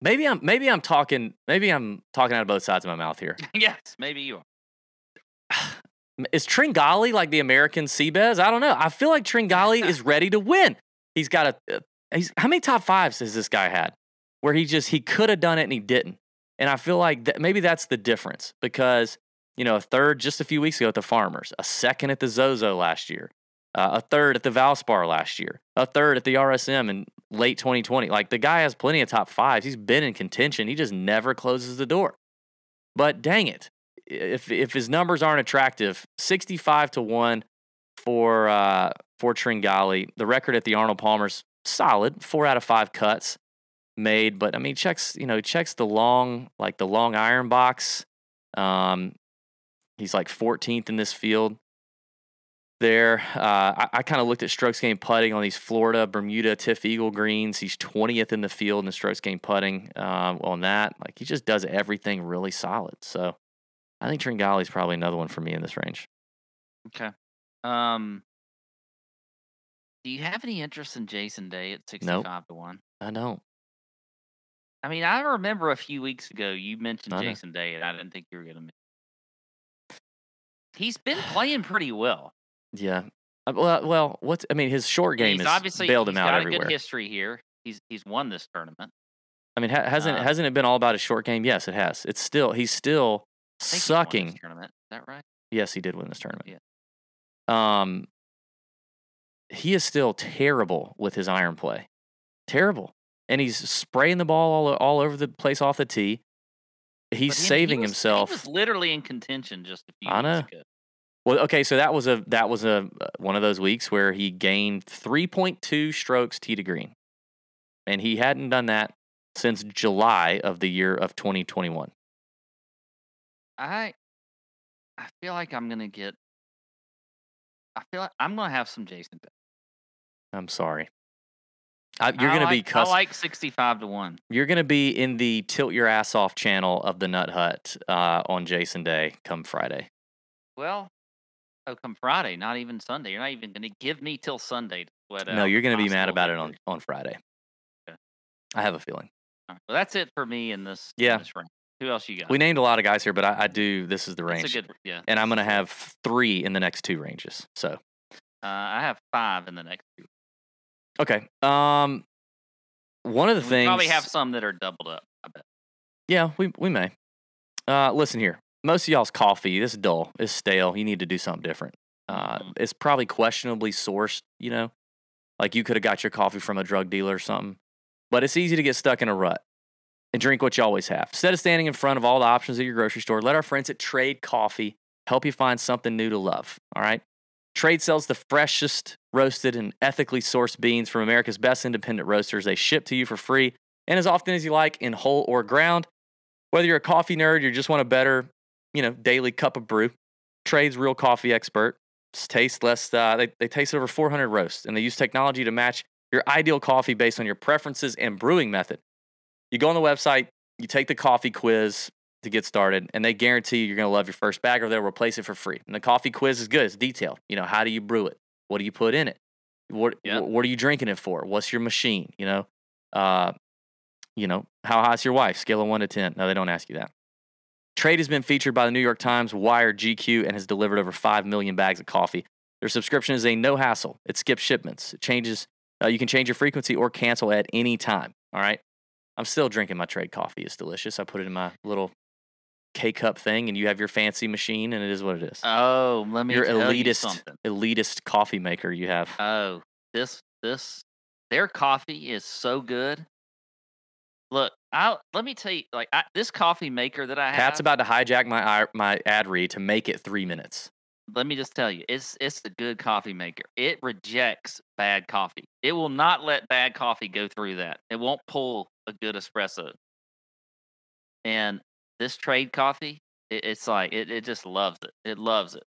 maybe I'm maybe I'm talking maybe I'm talking out of both sides of my mouth here. yes, maybe you are. Is Tringali like the American Seabez? I don't know. I feel like Tringali is ready to win. He's got a, a he's how many top fives has this guy had where he just he could have done it and he didn't. And I feel like that maybe that's the difference because you know a third just a few weeks ago at the Farmers, a second at the Zozo last year, uh, a third at the Valspar last year, a third at the RSM in late 2020. Like the guy has plenty of top fives. He's been in contention. He just never closes the door. But dang it, if if his numbers aren't attractive, 65 to one for uh, for Tringali. The record at the Arnold Palmer's solid, four out of five cuts made. But I mean, checks you know checks the long like the long iron box. Um, he's like 14th in this field. There, uh, I, I kind of looked at strokes gained putting on these Florida Bermuda TifEagle greens. He's 20th in the field in the strokes gained putting um, on that. Like he just does everything really solid. So I think Tringali is probably another one for me in this range. Okay. Um, do you have any interest in Jason Day at 65 to 1? I don't. I mean, I remember a few weeks ago you mentioned I know. Jason Day, and I didn't think you were going to. He's been playing pretty well. Yeah. Uh, Well, well, what's I mean, his short game he's has obviously bailed him he's out got a everywhere. good history here. He's he's won this tournament. I mean, ha- hasn't Uh, hasn't it been all about his short game? Yes, it has. It's still he's still I think he's won this sucking. tournament. Is that right? Yes, he did win this tournament. Yeah. Um, he is still terrible with his iron play, terrible, and he's spraying the ball all all over the place off the tee. He's But, I mean, he saving was- himself. He was literally in contention just a few I know. ago. Well, okay, so that was a that was a uh, one of those weeks where he gained 3.2 strokes tee to green, and he hadn't done that since July of the year of 2021. I I feel like I'm gonna get. I feel like I'm gonna have some Jason. Day. I'm sorry. I, you're I gonna be like- cuss- I like 65 to one. you're gonna be in the tilt your ass off channel of the Nut Hut uh, on Jason Day come Friday. Well, oh, come Friday, not even Sunday. You're not even gonna give me till Sunday to sweat no, you're gonna be mad about it on on Friday. Okay. I have a feeling. All right, Well, that's it for me in this. in Yeah. this round. Who else you got? We named a lot of guys here, but I, I do. This is the range, a good. Yeah. and I'm gonna have three in the next two ranges. So Uh, I have five in the next two. okay. Um, one of the things. We things probably have some that are doubled up. I bet. Yeah, we we may. Uh, listen here. Most of y'all's coffee is dull, It's stale. You need to do something different. Uh, Mhm. It's probably questionably sourced. You know, like you could have got your coffee from a drug dealer or something. But it's easy to get stuck in a rut and drink what you always have. Instead of standing in front of all the options at your grocery store, let our friends at Trade Coffee help you find something new to love. All right. Trade sells the freshest roasted and ethically sourced beans from America's best independent roasters. They ship to you for free and as often as you like in whole or ground. Whether you're a coffee nerd or just want a better, you know, daily cup of brew, Trade's real coffee expert. Taste less. Uh, they they taste over 400 roasts, and they use technology to match your ideal coffee based on your preferences and brewing method. You go on the website, you take the coffee quiz to get started, and they guarantee you're going to love your first bag, or they'll replace it for free. And the coffee quiz is good. It's detailed. You know, how do you brew it? What do you put in it? What Yep. what are you drinking it for? What's your machine? You know, uh, you know, how hot's your wife? Scale of one to ten. No, they don't ask you that. Trade has been featured by the New York Times, Wired, GQ, and has delivered over five million bags of coffee. Their subscription is a no hassle. It skips shipments. It changes. Uh, you can change your frequency or cancel at any time. All right. I'm still drinking my trade coffee. It's delicious. I put it in my little K cup thing, and you have your fancy machine, and it is what it is. Oh, let me your tell you elitist, elitist coffee maker you have. Oh, this this their coffee is so good. Look, I let me tell you, like I, this coffee maker that I have. Pat's about to hijack my my ad read to make it three minutes. Let me just tell you, it's it's a good coffee maker. It rejects bad coffee. It will not let bad coffee go through that. It won't pull a good espresso. And this trade coffee, it, it's like it, it just loves it. It loves it.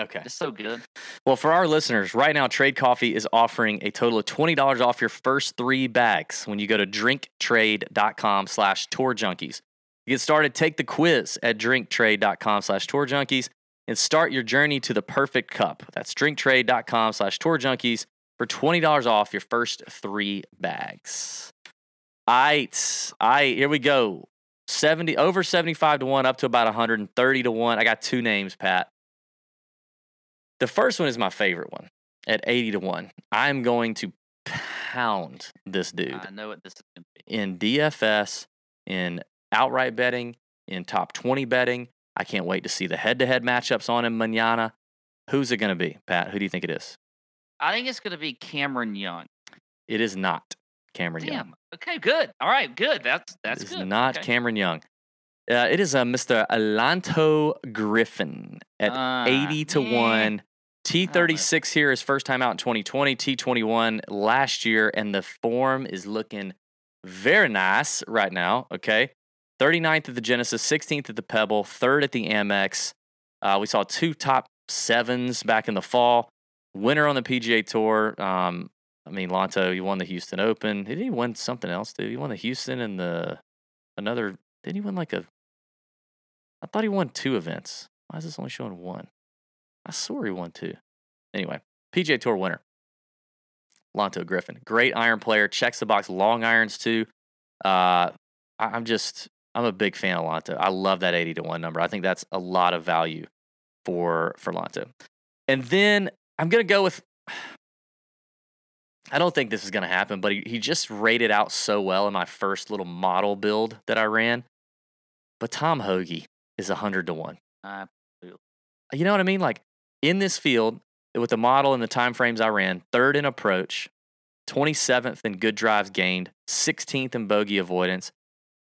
Okay. It's so good. Well, for our listeners, right now, Trade Coffee is offering a total of $20 off your first three bags when you go to drinktrade.com slash tour junkies. To get started, take the quiz at drinktrade.com slash tour junkies and start your journey to the perfect cup. That's drinktrade.com slash tour junkies for $20 off your first three bags. All right. All right, here we go. 70 over 75 to 1 up to about 130 to 1. I got two names, Pat. The first one is my favorite one at 80 to 1. I'm going to pound this dude I know what this is going to be. in DFS, in outright betting, in top 20 betting. I can't wait to see the head to head matchups on him manana. Who's it going to be, Pat? Who do you think it is? I think it's going to be Cameron Young. It is not Cameron Young. Okay, good. All right, good. That's that's It is good. not okay. Cameron Young. Uh, it is uh, Mr. Alanto Griffin at Ah, 80 to yeah. 1. T36 here is first time out in 2020, T21 last year, and the form is looking very nice right now. Okay. 39th at the Genesis, 16th at the Pebble, third at the Amex. Uh, we saw two top sevens back in the fall. Winner on the PGA Tour. Um, I mean, Lanto, you won the Houston Open. Did he win something else, dude? He won the Houston and the another. Did he win like a? I thought he won two events. Why is this only showing one? I swore he won two. Anyway, PGA Tour winner. Lanto Griffin, great iron player, checks the box, long irons too. Uh, I'm just, I'm a big fan of Lanto. I love that 80 to 1 number. I think that's a lot of value for for Lanto. And then I'm gonna go with I don't think this is gonna happen, but he, he just rated out so well in my first little model build that I ran. But Tom Hoge is hundred to one. Uh, You know what I mean? Like in this field, with the model and the time frames I ran, third in approach, 27th in good drives gained, 16th in bogey avoidance.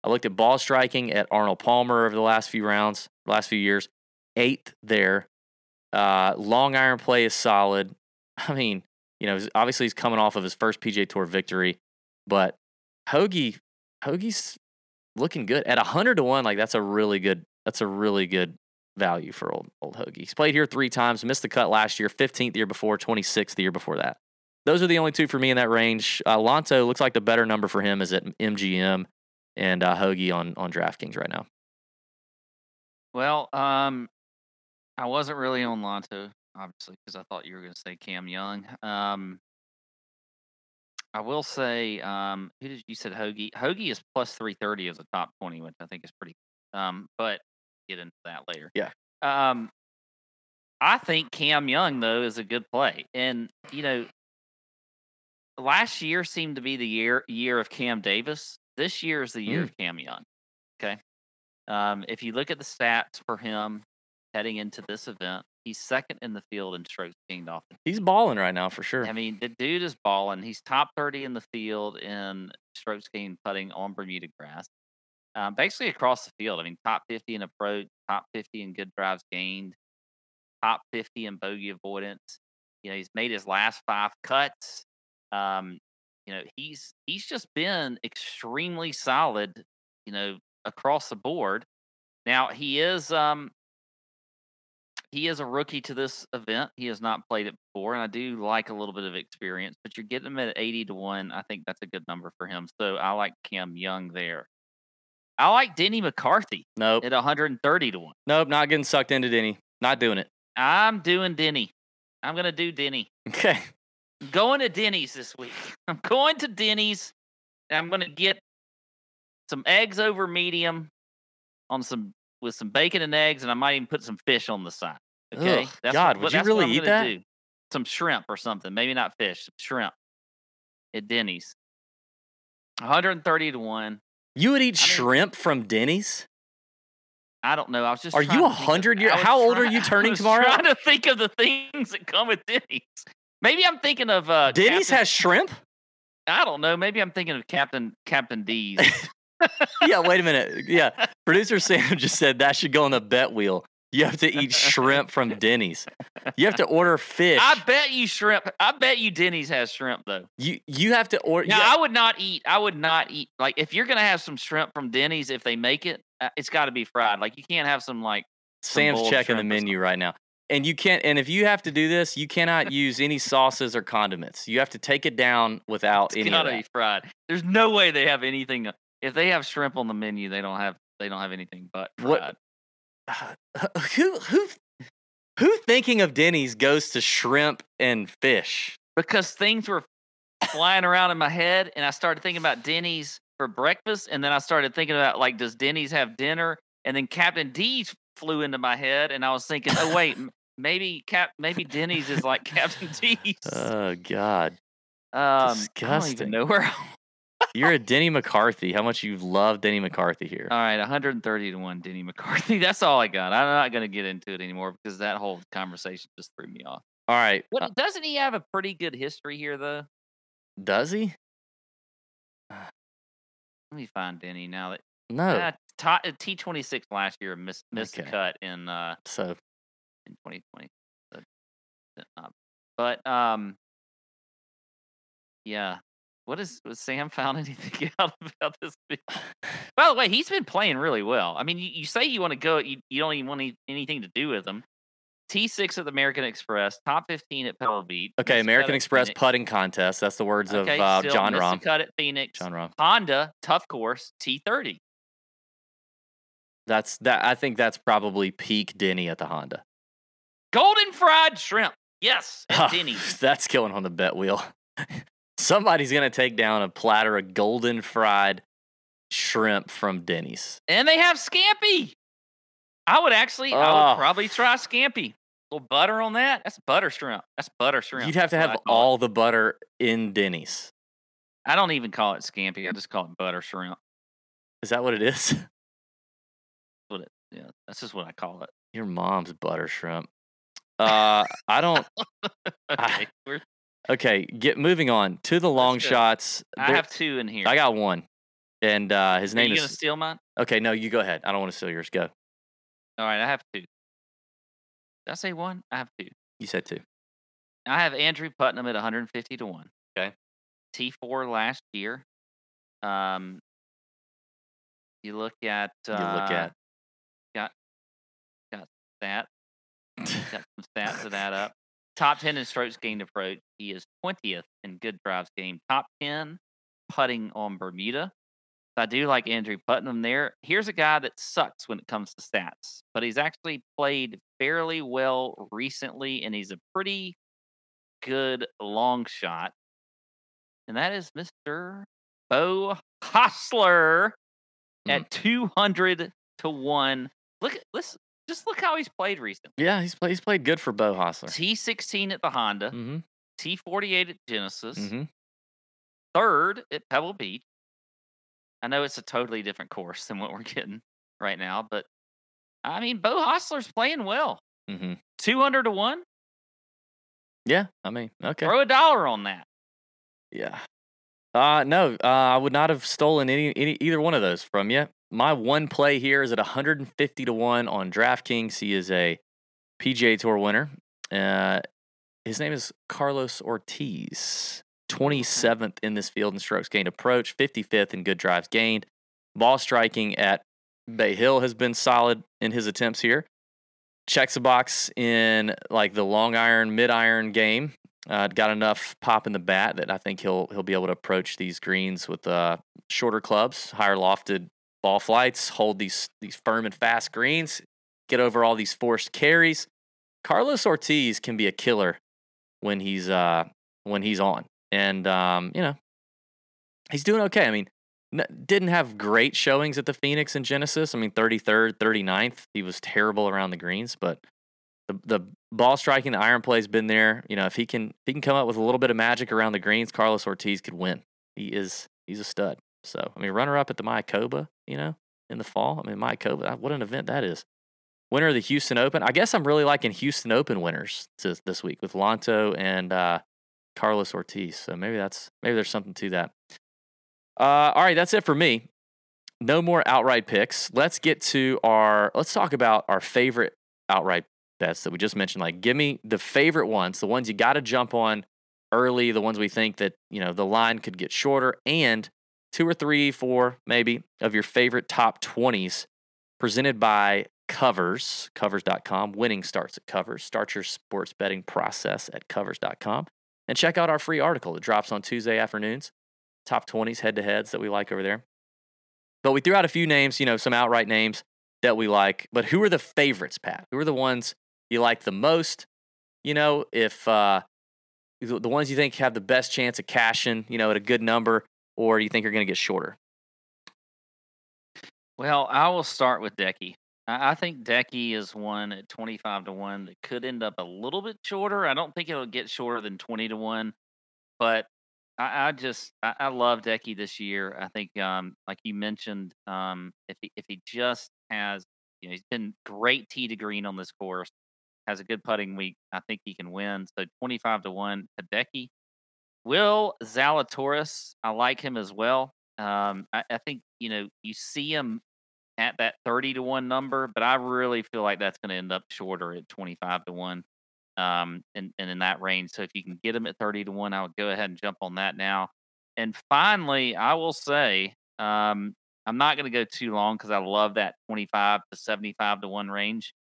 I looked at ball striking at Arnold Palmer over the last few rounds, last few years, eighth there. Uh, long iron play is solid. I mean, you know, obviously he's coming off of his first PGA Tour victory, but Hoge, Hoge's looking good at 100 to 1. Like that's a really good, that's a really good value for old old Hoge. He's played here three times, missed the cut last year, 15th year before, 26th the year before that. Those are the only two for me in that range. Uh, Lanto looks like the better number for him is at MGM and uh, Hoge on on DraftKings right now. well, um, I wasn't really on Lanto, obviously, because I thought you were going to say Cam Young. Um, I will say, um, who did you said Hoge? Hoge is plus three thirty as a top twenty, which I think is pretty. Um, but get into that later. Yeah. Um, I think Cam Young though is a good play, and you know, last year seemed to be the year year of Cam Davis. This year is the year Mm. of Cam Young. Okay. Um, if you look at the stats for him heading into this event, he's second in the field in strokes gained off He's balling right now for sure. I mean, the dude is balling. He's top 30 in the field in strokes gained putting on Bermuda grass. Um, basically across the field. I mean, top 50 in approach, top 50 in good drives gained, top 50 in bogey avoidance. You know, he's made his last five cuts. Um, you know, he's he's just been extremely solid, you know, across the board. Now he is um he is a rookie to this event. He has not played it before, and I do like a little bit of experience. But you're getting him at eighty to one. I think that's a good number for him. So I like Cam Young there. I like Denny McCarthy Nope. at 130 to one. Nope. Not getting sucked into Denny. Not doing it. I'm doing Denny. I'm gonna do Denny. Okay. I'm going to Denny's this week. I'm going to Denny's. And I'm gonna get some eggs over medium on some with some bacon and eggs, and I might even put some fish on the side. Okay, Ugh, God, what, would you that's what really eat that? do. Some shrimp or something. Maybe not fish. Some shrimp at Denny's. 130 to one. You would eat I mean- shrimp from Denny's? I don't know. I was just. Are you to think of- 100 year- how old are try- you turning tomorrow? Trying to think of the things that come with Denny's. Maybe I'm thinking of uh, Denny's Captain- has shrimp? I don't know. Maybe I'm thinking of Captain Captain D's. yeah, wait a minute. Yeah. Producer Sam just said that should go on the bet wheel. You have to eat shrimp from Denny's. You have to order fish. I bet you shrimp. I bet you Denny's has shrimp though. you you have to order. Yeah, I would not eat. I would not eat. Like if you're gonna have some shrimp from Denny's, if they make it, uh, it's got to be fried. Like you can't have some like Sam's boiled checking the menu right now. And you can't. And if you have to do this, you cannot use any sauces or condiments. You have to take it down without it's any gotta be fried. There's no way they have anything. uh, If they have shrimp on the menu, they don't have. They don't have anything but What- fried. who who who thinking of Denny's goes to shrimp and fish? because things were flying around in my head and I started thinking about Denny's for breakfast and then I started thinking about like does Denny's have dinner and then Captain D's flew into my head and I was thinking oh wait maybe cap maybe Denny's is like Captain D's Oh God. Um, I don't even know where. You're a Denny McCarthy. How much you love Denny McCarthy here? all right, 130 to one, Denny McCarthy. That's all I got. I'm not going to get into it anymore because that whole conversation just threw me off. All right. What uh, doesn't he have a pretty good history here though? does he? Let me find Denny now that No. uh, T twenty six last year missed missed the Okay. cut in uh so in twenty twenty. But um, yeah. What is was Sam found anything out about this? By the way, he's been playing really well. I mean, you, you say you want to go, you, you don't even want any, anything to do with him. T six at the American Express, top fifteen at Pebble Beach. okay, American Express Phoenix. putting contest. That's the words Okay, of uh, Jon the Rahm. cut at Phoenix. Jon Rahm. Honda, tough course, T thirty. That's that. I think that's probably peak Denny at the Honda. Golden fried shrimp. Yes, at Denny's. that's killing on the bet wheel. Somebody's gonna take down a platter of golden fried shrimp from Denny's. And they have scampi. I would actually, I would ah. probably try scampi. A little butter on that. That's butter shrimp. That's butter shrimp. You'd have to have call it. all the butter in Denny's. I don't even call it scampi. I just call it butter shrimp. Is that what it is? What it, yeah, that's just what I call it. Your mom's butter shrimp. Uh, I don't. Okay, we're, Okay, get moving on to the long shots. I have two in here. I got one, and uh, his Are name you is. gonna steal mine? Okay, no, you go ahead. I don't want to steal yours. Go. All right, I have two. Did I say one? I have two. You said two. I have Andrew Putnam at 150 to one. Okay. T4 last year. Um, you look at You uh, look at. Got got that. Got some stats to that up. Top 10 in strokes gained approach. He is 20th in good drives gained. Top 10 putting on Bermuda. I do like Andrew Putnam there. Here's a guy that sucks when it comes to stats, but he's actually played fairly well recently, and he's a pretty good long shot. And that is Mr. Beau Hossler hmm. at 200 to 1. Look at this. Just look how he's played recently. Yeah, he's played. He's played good for Beau Hossler. T16 at the Honda, Mm-hmm. T48 at Genesis, Mm-hmm. third at Pebble Beach. I know it's a totally different course than what we're getting right now, but I mean, Beau Hossler's playing well. Mm-hmm. 200 to 1. Yeah, I mean, okay. Throw a dollar on that. Yeah. Uh no, uh, I would not have stolen any, any either one of those from you. My one play here is at 150 to 1 on DraftKings. He is a PGA Tour winner. Uh his name is Carlos Ortiz. 27th in this field in strokes gained approach, 55th in good drives gained. Ball striking at Bay Hill has been solid in his attempts here. Checks a box in like the long iron, mid iron game. Uh, got enough pop in the bat that I think he'll he'll be able to approach these greens with uh, shorter clubs, higher lofted ball flights, hold these these firm and fast greens, get over all these forced carries. Carlos Ortiz can be a killer when he's uh when he's on, and um, you know he's doing okay. I mean, n- didn't have great showings at the Phoenix and Genesis. I mean, 33rd, 39th. He was terrible around the greens, but the the ball striking, the iron play's been there. You know, if he can if he can come up with a little bit of magic around the greens, Carlos Ortiz could win. He is he's a stud. So I mean, runner up at the Mayakoba, you know, in the fall. I mean, Mayakoba, what an event that is. Winner of the Houston Open. I guess I'm really liking Houston Open winners to, this week with Lanto and uh, Carlos Ortiz. So maybe that's maybe there's something to that. Uh, all right, that's it for me. No more outright picks. Let's get to our. Let's talk about our favorite outright bets that we just mentioned. Like, give me the favorite ones, the ones you got to jump on early, the ones we think that you know the line could get shorter, and two or three, four maybe of your favorite top twenties presented by Covers, covers.com. Winning starts at Covers. Start your sports betting process at covers.com. And check out our free article that drops on Tuesday afternoons. Top 20s head to heads that we like over there. But we threw out a few names, you know, some outright names that we like. But who are the favorites, Pat? Who are the ones you like the most? You know, if uh, the ones you think have the best chance of cashing, you know, at a good number, or do you think you're going to get shorter? Well, I will start with Decky. I think Decky is one at 25 to 1 that could end up a little bit shorter. I don't think it'll get shorter than 20 to 1, but I, I just I, I love Decky this year. I think, um, like you mentioned, um, if he if he just has, you know, he's been great tee to green on this course, has a good putting week. I think he can win. So twenty five to one, to Hideki. Will Zalatoris, I like him as well. Um, I, I think you know you see him at that thirty to one number, but I really feel like that's going to end up shorter at twenty five to one um, and, and in that range. So if you can get him at 30 to 1, I would go ahead and jump on that now. And finally, I will say, um, I'm not going to go too long because I love that 25 to 75 to 1 range.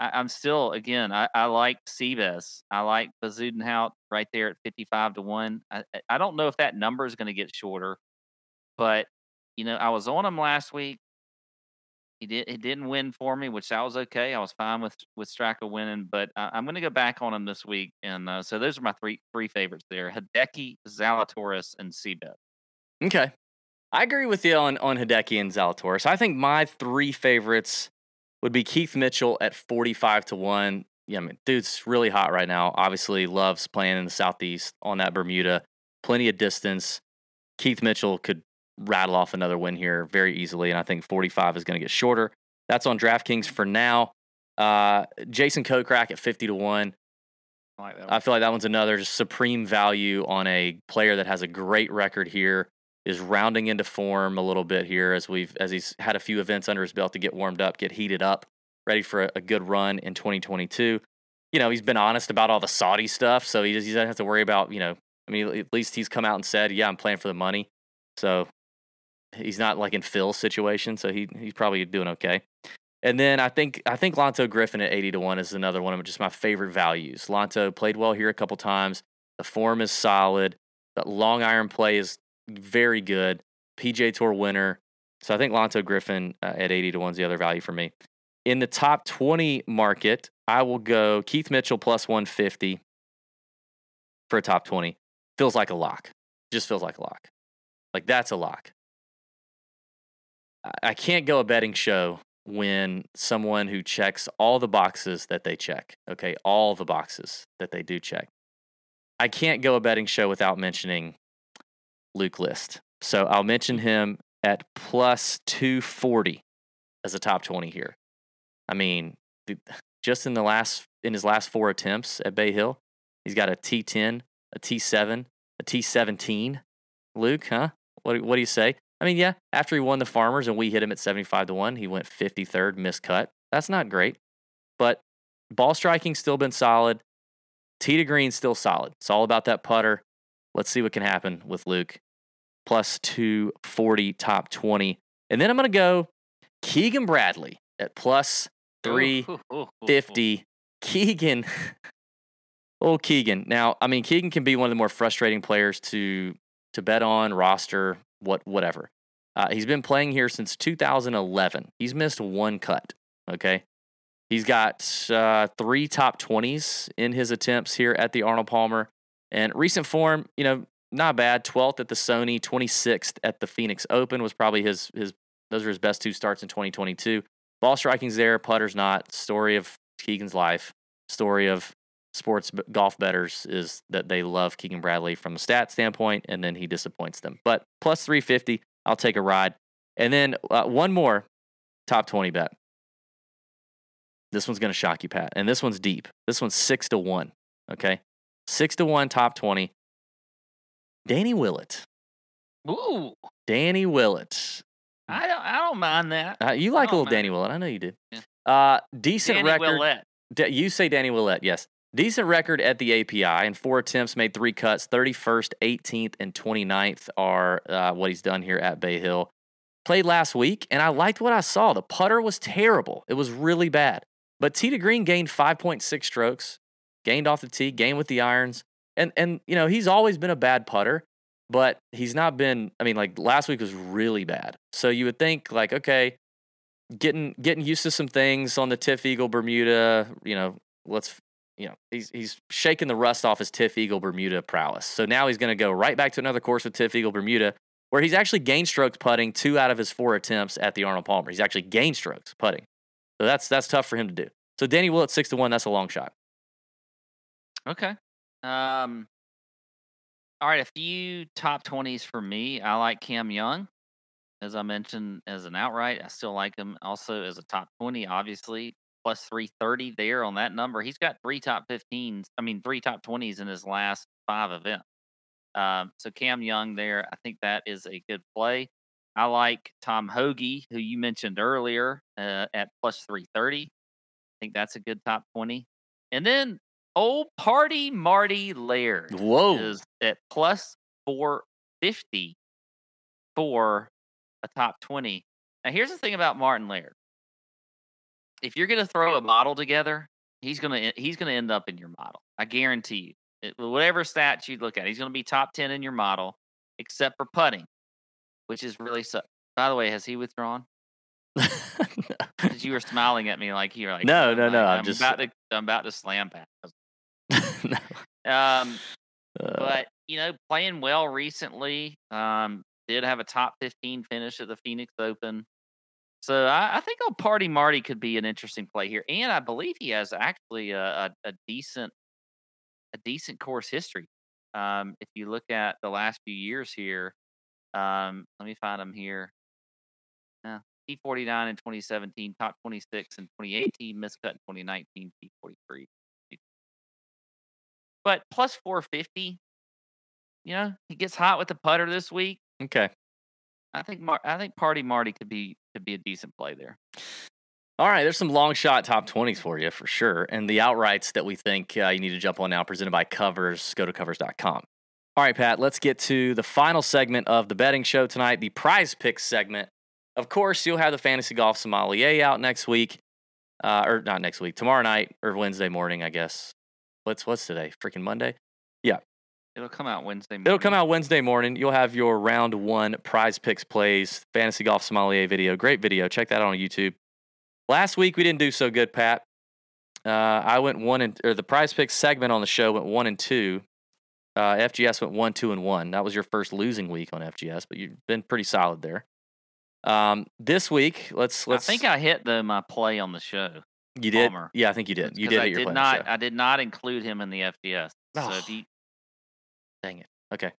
I, am still, again, I, I like Seabass. I like Bezuidenhout right there at 55 to 1. I, I don't know if that number is going to get shorter, but, you know, I was on him last week. He did. He didn't win for me, which I was okay. I was fine with with Straka winning, but I'm going to go back on him this week. And uh, so those are my three three favorites there: Hideki, Zalatoris, and Seabed. Okay, I agree with you on on Hideki and Zalatoris. I think my three favorites would be Keith Mitchell at 45 to one. Yeah, I mean, dude's really hot right now. Obviously, loves playing in the southeast on that Bermuda. Plenty of distance. Keith Mitchell could rattle off another win here very easily. And I think 45 is going to get shorter. That's on DraftKings for now. Uh, Jason Kokrak at 50 to 1. I, like I feel like that one's another supreme value on a player that has a great record here, is rounding into form a little bit here as we've as he's had a few events under his belt to get warmed up, get heated up, ready for a, a good run in 2022. You know, he's been honest about all the Saudi stuff, so he, he doesn't have to worry about, you know, I mean, at least he's come out and said, yeah, I'm playing for the money. So he's not like in Phil's situation, so he he's probably doing okay. And then I think I think Lanto Griffin at 80 to 1 is another one of just my favorite values. Lanto played well here a couple times. The form is solid. The long iron play is very good. PGA Tour winner. So I think Lanto Griffin uh, at 80 to 1 is the other value for me. In the top 20 market, I will go Keith Mitchell plus 150 for a top 20. Feels like a lock. Just feels like a lock. Like that's a lock. I can't go a betting show when someone who checks all the boxes that they check, okay, all the boxes that they do check. I can't go a betting show without mentioning Luke List. So I'll mention mm-hmm. him at plus 240 as a top 20 here. I mean, just in the last in his last four attempts at Bay Hill, he's got a T10, a T7, a T17. Luke, huh? What what do you say? I mean, yeah, after he won the Farmers and we hit him at 75 to 1, he went 53rd, miscut. That's not great. But ball striking still been solid. Tee to green still solid. It's all about that putter. Let's see what can happen with Luke. Plus 240, top 20. And then I'm going to go Keegan Bradley at plus 350. Keegan. oh, Keegan. Now, I mean, Keegan can be one of the more frustrating players to to bet on, roster, what whatever. Uh, he's been playing here since 2011. He's missed one cut. Okay, he's got uh, three top 20s in his attempts here at the Arnold Palmer, and recent form, you know, not bad. 12th at the Sony, 26th at the Phoenix Open was probably his his. Those are his best two starts in 2022. Ball striking's there, putter's not. Story of Keegan's life. Story of sports golf betters is that they love Keegan Bradley from a stat standpoint, and then he disappoints them. But plus 350, I'll take a ride. And then uh, one more top 20 bet. This one's going to shock you, Pat. And this one's deep. This one's six to one. Okay. Six to one, top 20. Danny Willett. Ooh. Danny Willett. I don't, I don't mind that. Uh, you like a little Danny Willett. I know you did. Yeah. Uh, decent Danny record. Willett. you say Danny Willett, yes. Decent record at the API. In four attempts, made three cuts. 31st, 18th, and 29th are uh, what he's done here at Bay Hill. Played last week, and I liked what I saw. The putter was terrible. It was really bad. But to green gained 5.6 strokes, gained off the tee, gained with the irons. And, and, you know, he's always been a bad putter, but he's not been, I mean, like last week was really bad. So you would think, like, okay, getting getting used to some things on the TifEagle Bermuda, you know, let's you know, he's he's shaking the rust off his TifEagle Bermuda prowess. So now he's going to go right back to another course with TifEagle Bermuda, where he's actually gained strokes putting two out of his four attempts at the Arnold Palmer. He's actually gained strokes putting. So that's that's tough for him to do. So Danny Willett six to one. That's a long shot. Okay. Um, All right, a few top 20s for me. I like Cam Young, as I mentioned, as an outright. I still like him also as a top 20, obviously, plus 330 there on that number. He's got three top 15s, I mean, three top 20s in his last five events. Um, so Cam Young there, I think that is a good play. I like Tom Hoge, who you mentioned earlier, uh, at plus 330. I think that's a good top 20. And then old party Marty Laird Whoa. is at plus 450 for a top 20. Now, here's the thing about Martin Laird. If you're going to throw a model together, he's going to he's going to end up in your model. I guarantee you. It, whatever stats you look at, he's going to be top 10 in your model, except for putting, which is really su- By the way, has he withdrawn? Because you were smiling at me like you're like No, I'm no, no, I'm I'm just- about to I'm about to slam back. No. Um, Uh, but you know, playing well recently. Um, did have a top 15 finish at the Phoenix Open. So I, I think old Party Marty could be an interesting play here, and I believe he has actually a, a, a decent, a decent course history. Um, if you look at the last few years here, um, let me find him here. Uh, T49 in 2017, top 26 in 2018, miscut in 2019, T43. But plus 450, you know, he gets hot with the putter this week. okay. I think Mar- I think Party Marty could be could be a decent play there. All right, there's some long shot top 20s for you for sure. And the outrights that we think uh, you need to jump on now, presented by Covers. Go to covers.com. All right, Pat, let's get to the final segment of the betting show tonight, the prize picks segment. Of course, you'll have the fantasy golf sommelier out next week, uh, or not next week, tomorrow night or Wednesday morning, I guess. What's what's today? Freaking Monday. Yeah. It'll come out Wednesday. Morning. It'll come out Wednesday morning. You'll have your round one prize picks plays, fantasy golf sommelier video. Great video. Check that out on YouTube. Last week we didn't do so good, Pat. Uh, I went one and or the prize picks segment on the show went one and two. Uh, FGS went one, two, and one. That was your first losing week on FGS, but you've been pretty solid there. Um, this week, let's let's. I think I hit the my play on the show. You did. Palmer. Yeah, I think you did. You did I did play not. I did not include him in the FDS. So Oh, if you, Dang it. Okay.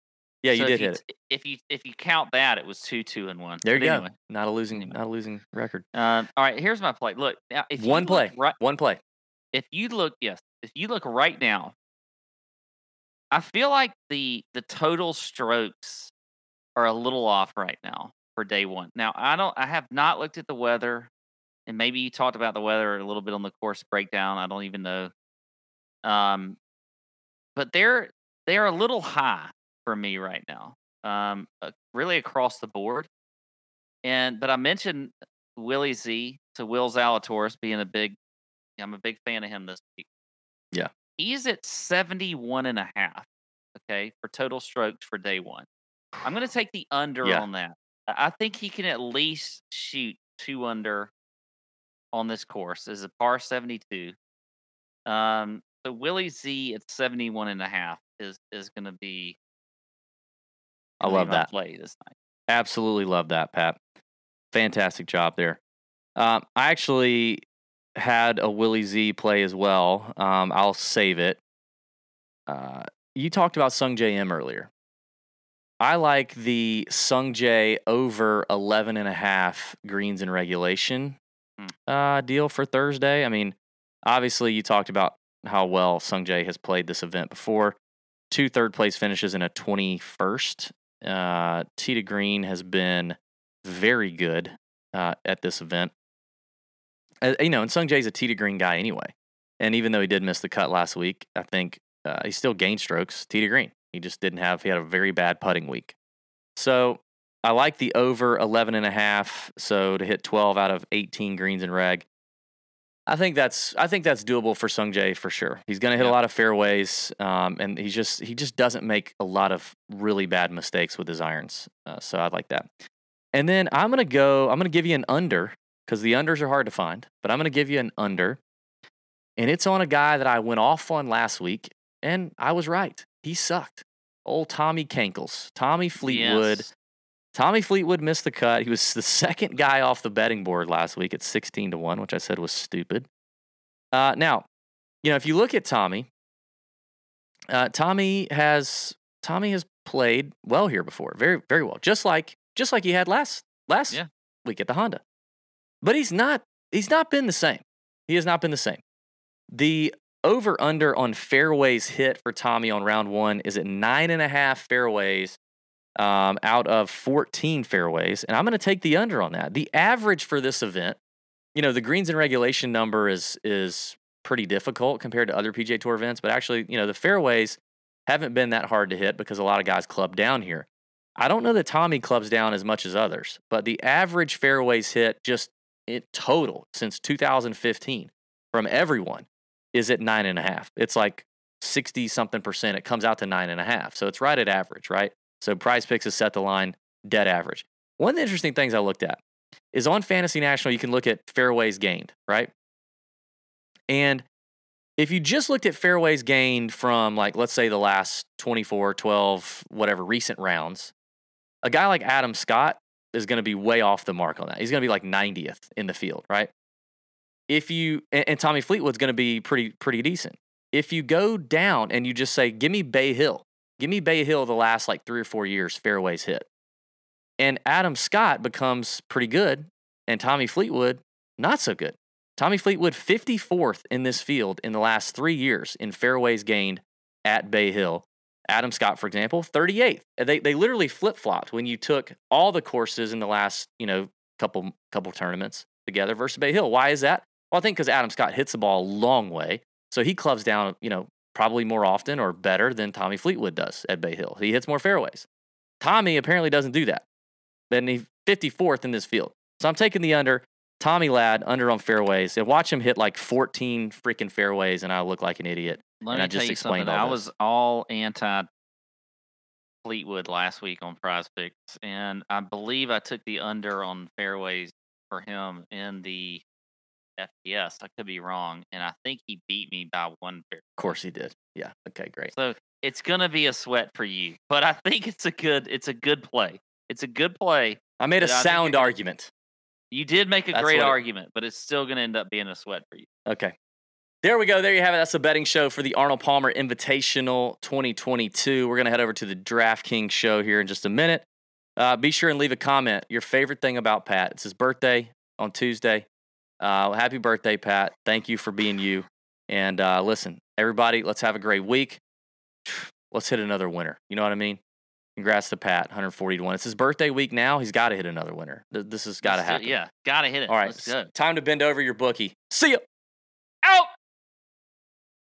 Yeah, you did hit it. If you if you count that, it was two, two, and one. There you But go. anyway, Not a losing, Anyway. not a losing record. Um, all right, here's my play. Look, now if One play. right, One play. if you look, yes, if you look right now, I feel like the the total strokes are a little off right now for day one. Now I don't, I have not looked at the weather, and maybe you talked about the weather a little bit on the course breakdown. I don't even know. Um, but they're they're a little high for me right now. Um, uh, really across the board. And but I mentioned Willie Z to Will Zalatoris being a big. I'm a big fan of him this week. Yeah. He's at 71 and a half. Okay, for total strokes for day one. I'm going to take the under Yeah. on that. I I think he can at least shoot two under on this course is a par 72. Um, so Willie Z at 71 and a half is is going to be. I love that. play this night. Absolutely love that, Pat. Fantastic job there. Um, I actually had a Willie Z play as well. Um, I'll save it. Uh, you talked about Sung Jae Im earlier. I like the Sung J over 11 and a half greens in regulation. Uh, deal for Thursday. I mean, obviously, you talked about how well Sung Jae has played this event before. Two third place finishes in a 21st. Uh, to Green has been very good uh, at this event. Uh, you know, and Sung Jae's a to Green guy anyway. And even though he did miss the cut last week, I think uh, he still gained strokes to Green. He just didn't have, he had a very bad putting week. So I like the over 11 and a half. So to hit 12 out of 18 greens in reg. I think that's I think that's doable for Sung Jae for sure. He's going to hit a lot of fairways, um, and he just he just doesn't make a lot of really bad mistakes with his irons. Uh, so I like that. And then I'm going to go. I'm going to give you an under because the unders are hard to find, but I'm going to give you an under, and it's on a guy that I went off on last week, and I was right. He sucked. Old Tommy Kankles, Tommy Fleetwood. Yes. Tommy Fleetwood missed the cut. He was the second guy off the betting board last week at 16 to 1, which I said was stupid. Uh, now, you know, if you look at Tommy, uh, Tommy has Tommy has played well here before, very very well, just like just like he had last last Yeah. week at the Honda. But he's not he's not been the same. He has not been the same. The over under on fairways hit for Tommy on round one is at nine and a half fairways um, out of 14 fairways. And I'm going to take the under on that. The average for this event, you know, the greens and regulation number is is pretty difficult compared to other PGA Tour events, but actually, you know, the fairways haven't been that hard to hit because a lot of guys club down here. I don't know that Tommy clubs down as much as others, but the average fairways hit just in total since 2015 from everyone is at nine and a half. It's like 60 something percent. It comes out to nine and a half. So it's right at average, right? So prize picks has set the line dead average. One of the interesting things I looked at is on Fantasy National, you can look at fairways gained, right? And if you just looked at fairways gained from like, let's say the last 24, 12, whatever recent rounds, a guy like Adam Scott is going to be way off the mark on that. He's going to be like 90th in the field, right? If you and, and Tommy Fleetwood's going to be pretty pretty decent. If you go down and you just say, "Give me Bay Hill, give me Bay Hill the last like three or four years fairways hit," and Adam Scott becomes pretty good, and Tommy Fleetwood not so good. Tommy Fleetwood 54th in this field in the last three years in fairways gained at Bay Hill. Adam Scott, for example, 38th. Uh, They they literally flip flopped when you took all the courses in the last you know couple couple tournaments together versus Bay Hill. Why is that? Well, I think because Adam Scott hits the ball a long way, so he clubs down you know probably more often or better than Tommy Fleetwood does at Bay Hill. He hits more fairways. Tommy apparently doesn't do that. Then he's 54th in this field. So I'm taking the under. Tommy Ladd under on fairways and watch him hit like 14 freaking fairways, and I look like an idiot. Let And me I just tell you explained something. I was all anti Fleetwood last week on Prize Picks, and I believe I took the under on fairways for him in the FPS. I could be wrong, and I think he beat me by one. Of course he did. Yeah. Okay. Great. So it's gonna be a sweat for you, but I think it's a good it's a good play. It's a good play. I made a But I think you're sound argument. You did make a That's great what it- argument, but it's still gonna end up being a sweat for you. Okay. There we go. There you have it. That's the betting show for the Arnold Palmer Invitational 2022. We're going to head over to the DraftKings show here in just a minute. Uh, be sure and leave a comment. Your favorite thing about Pat. It's his birthday on Tuesday. Uh, happy birthday, Pat. Thank you for being you. And uh, listen, everybody, let's have a great week. Let's hit another winner. You know what I mean? Congrats to Pat, 140 to 1. It's his birthday week now. He's got to hit another winner. This has got to happen. Yeah, gotta hit it. All right. Time to bend over your bookie. See ya. Out.